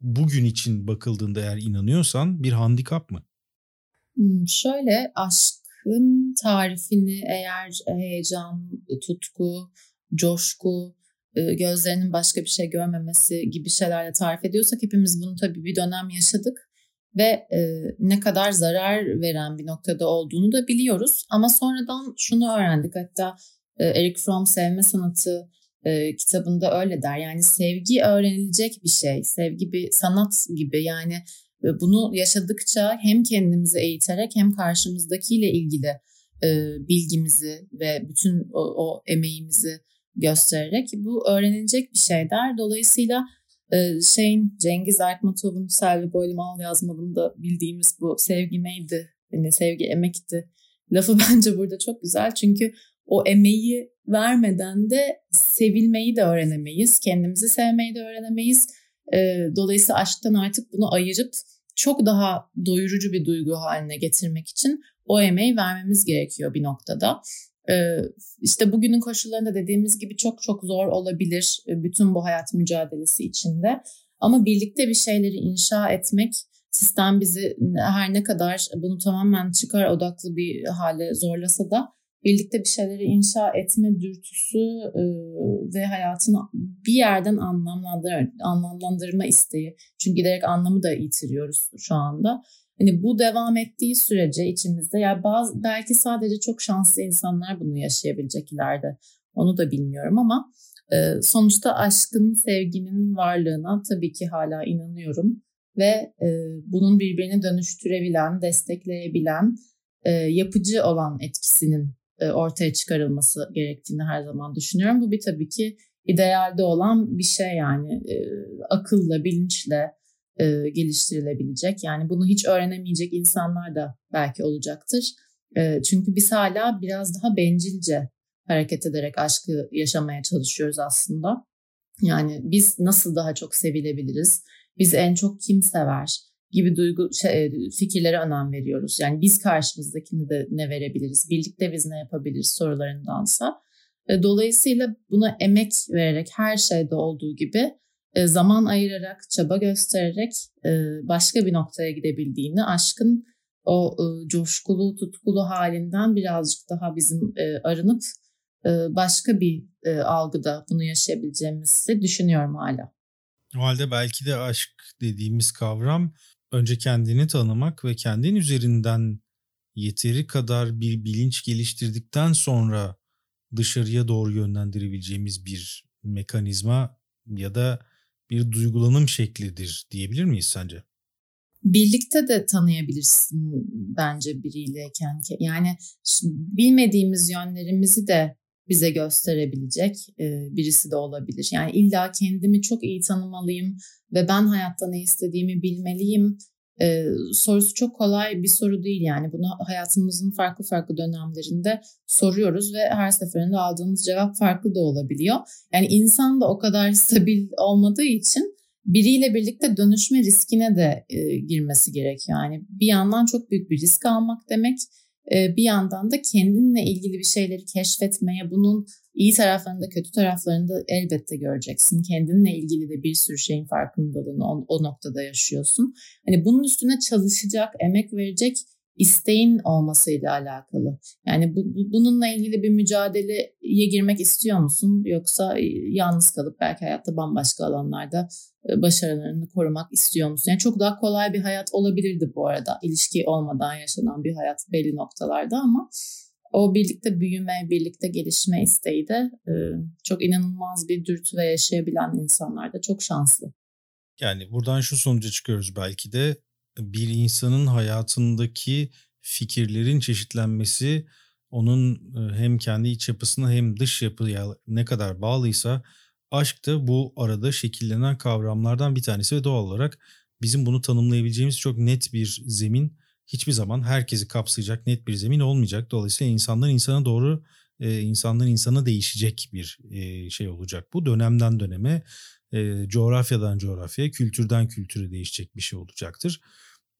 bugün için bakıldığında eğer inanıyorsan bir handikap mı? Hmm, şöyle aşkın tarifini eğer heyecan, tutku, coşku, gözlerinin başka bir şey görmemesi gibi şeylerle tarif ediyorsak hepimiz bunu tabii bir dönem yaşadık ve ne kadar zarar veren bir noktada olduğunu da biliyoruz. Ama sonradan şunu öğrendik hatta Eric Fromm Sevme Sanatı kitabında öyle der. Yani sevgi öğrenilecek bir şey, sevgi bir sanat gibi yani bunu yaşadıkça hem kendimizi eğiterek hem karşımızdakiyle ilgili bilgimizi ve bütün o, o emeğimizi göstererek bu öğrenilecek bir şey der. Dolayısıyla e, şeyin Cengiz Aytmatov'un Selvi Boylum Al bildiğimiz bu sevgi neydi? Yani sevgi emekti. Lafı bence burada çok güzel çünkü o emeği vermeden de sevilmeyi de öğrenemeyiz. Kendimizi sevmeyi de öğrenemeyiz. E, dolayısıyla aşktan artık bunu ayırıp çok daha doyurucu bir duygu haline getirmek için o emeği vermemiz gerekiyor bir noktada. Ee, işte bugünün koşullarında dediğimiz gibi çok çok zor olabilir e, bütün bu hayat mücadelesi içinde. Ama birlikte bir şeyleri inşa etmek sistem bizi her ne kadar bunu tamamen çıkar odaklı bir hale zorlasa da birlikte bir şeyleri inşa etme dürtüsü e, ve hayatını bir yerden anlamlandır, anlamlandırma isteği. Çünkü giderek anlamı da yitiriyoruz şu anda. Hani bu devam ettiği sürece içimizde ya yani bazı belki sadece çok şanslı insanlar bunu yaşayabilecek ileride. Onu da bilmiyorum ama e, sonuçta aşkın, sevginin varlığına tabii ki hala inanıyorum ve e, bunun birbirini dönüştürebilen, destekleyebilen, e, yapıcı olan etkisinin e, ortaya çıkarılması gerektiğini her zaman düşünüyorum. Bu bir tabii ki idealde olan bir şey yani e, akılla, bilinçle, e, geliştirilebilecek. Yani bunu hiç öğrenemeyecek insanlar da belki olacaktır. E, çünkü biz hala biraz daha bencilce hareket ederek aşkı yaşamaya çalışıyoruz aslında. Yani biz nasıl daha çok sevilebiliriz? Biz en çok kim sever? gibi duygu şey, fikirlere önem veriyoruz. Yani biz karşımızdakini de ne verebiliriz? Birlikte biz ne yapabiliriz sorularındansa. E, dolayısıyla buna emek vererek her şeyde olduğu gibi e, zaman ayırarak, çaba göstererek e, başka bir noktaya gidebildiğini, aşkın o e, coşkulu, tutkulu halinden birazcık daha bizim arınıp başka bir algıda bunu yaşayabileceğimizi düşünüyorum hala. O halde belki de aşk dediğimiz kavram önce kendini tanımak ve kendin üzerinden yeteri kadar bir bilinç geliştirdikten sonra dışarıya doğru yönlendirebileceğimiz bir mekanizma ya da bir duygulanım şeklidir diyebilir miyiz sence? Birlikte de tanıyabilirsin bence biriyleyken. Yani bilmediğimiz yönlerimizi de bize gösterebilecek birisi de olabilir. Yani illa kendimi çok iyi tanımalıyım ve ben hayatta ne istediğimi bilmeliyim e, sorusu çok kolay bir soru değil yani bunu hayatımızın farklı farklı dönemlerinde soruyoruz ve her seferinde aldığımız cevap farklı da olabiliyor. Yani insan da o kadar stabil olmadığı için biriyle birlikte dönüşme riskine de e, girmesi gerekiyor. Yani bir yandan çok büyük bir risk almak demek bir yandan da kendinle ilgili bir şeyleri keşfetmeye, bunun iyi taraflarını da kötü taraflarını da elbette göreceksin. Kendinle ilgili de bir sürü şeyin farkındalığını o, o noktada yaşıyorsun. Hani bunun üstüne çalışacak, emek verecek isteğin olmasıyla alakalı. Yani bu, bu, bununla ilgili bir mücadeleye girmek istiyor musun? Yoksa e, yalnız kalıp belki hayatta bambaşka alanlarda e, başarılarını korumak istiyor musun? Yani çok daha kolay bir hayat olabilirdi bu arada. İlişki olmadan yaşanan bir hayat belli noktalarda ama o birlikte büyüme, birlikte gelişme isteği de e, çok inanılmaz bir dürtü ve yaşayabilen insanlar da çok şanslı. Yani buradan şu sonuca çıkıyoruz belki de bir insanın hayatındaki fikirlerin çeşitlenmesi onun e, hem kendi iç yapısına hem dış yapıya ne kadar bağlıysa aşk da bu arada şekillenen kavramlardan bir tanesi ve doğal olarak bizim bunu tanımlayabileceğimiz çok net bir zemin hiçbir zaman herkesi kapsayacak net bir zemin olmayacak. Dolayısıyla insandan insana doğru e, insandan insana değişecek bir e, şey olacak. Bu dönemden döneme, coğrafyadan coğrafyaya, kültürden kültüre değişecek bir şey olacaktır.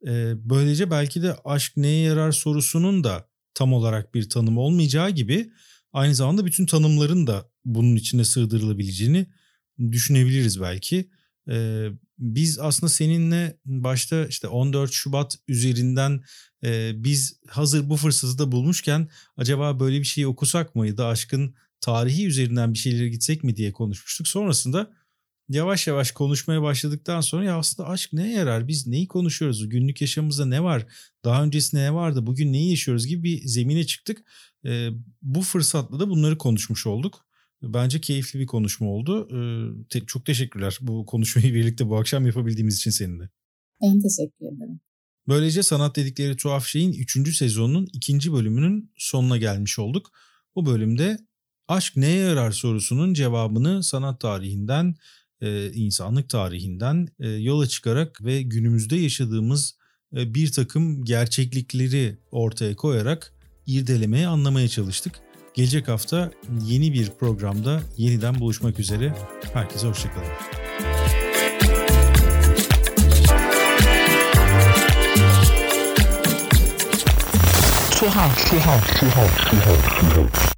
E, böylece belki de aşk neye yarar sorusunun da tam olarak bir tanım olmayacağı gibi aynı zamanda bütün tanımların da bunun içine sığdırılabileceğini düşünebiliriz belki. Ee, biz aslında seninle başta işte 14 Şubat üzerinden e, biz hazır bu fırsatı da bulmuşken acaba böyle bir şeyi okusak mıydı aşkın tarihi üzerinden bir şeylere gitsek mi diye konuşmuştuk. Sonrasında yavaş yavaş konuşmaya başladıktan sonra ya aslında aşk ne yarar? Biz neyi konuşuyoruz? Günlük yaşamımızda ne var? Daha öncesinde ne vardı? Bugün neyi yaşıyoruz gibi bir zemine çıktık. E, bu fırsatla da bunları konuşmuş olduk. Bence keyifli bir konuşma oldu. Ee, te- çok teşekkürler bu konuşmayı birlikte bu akşam yapabildiğimiz için seninle. Ben teşekkür ederim. Böylece Sanat Dedikleri Tuhaf Şey'in 3. sezonunun 2. bölümünün sonuna gelmiş olduk. Bu bölümde aşk neye yarar sorusunun cevabını sanat tarihinden, e, insanlık tarihinden e, yola çıkarak ve günümüzde yaşadığımız e, bir takım gerçeklikleri ortaya koyarak irdelemeye, anlamaya çalıştık. Gelecek hafta yeni bir programda yeniden buluşmak üzere. Herkese hoşçakalın. Tuhaf, tuhaf, tuhaf, tuhaf, tuhaf.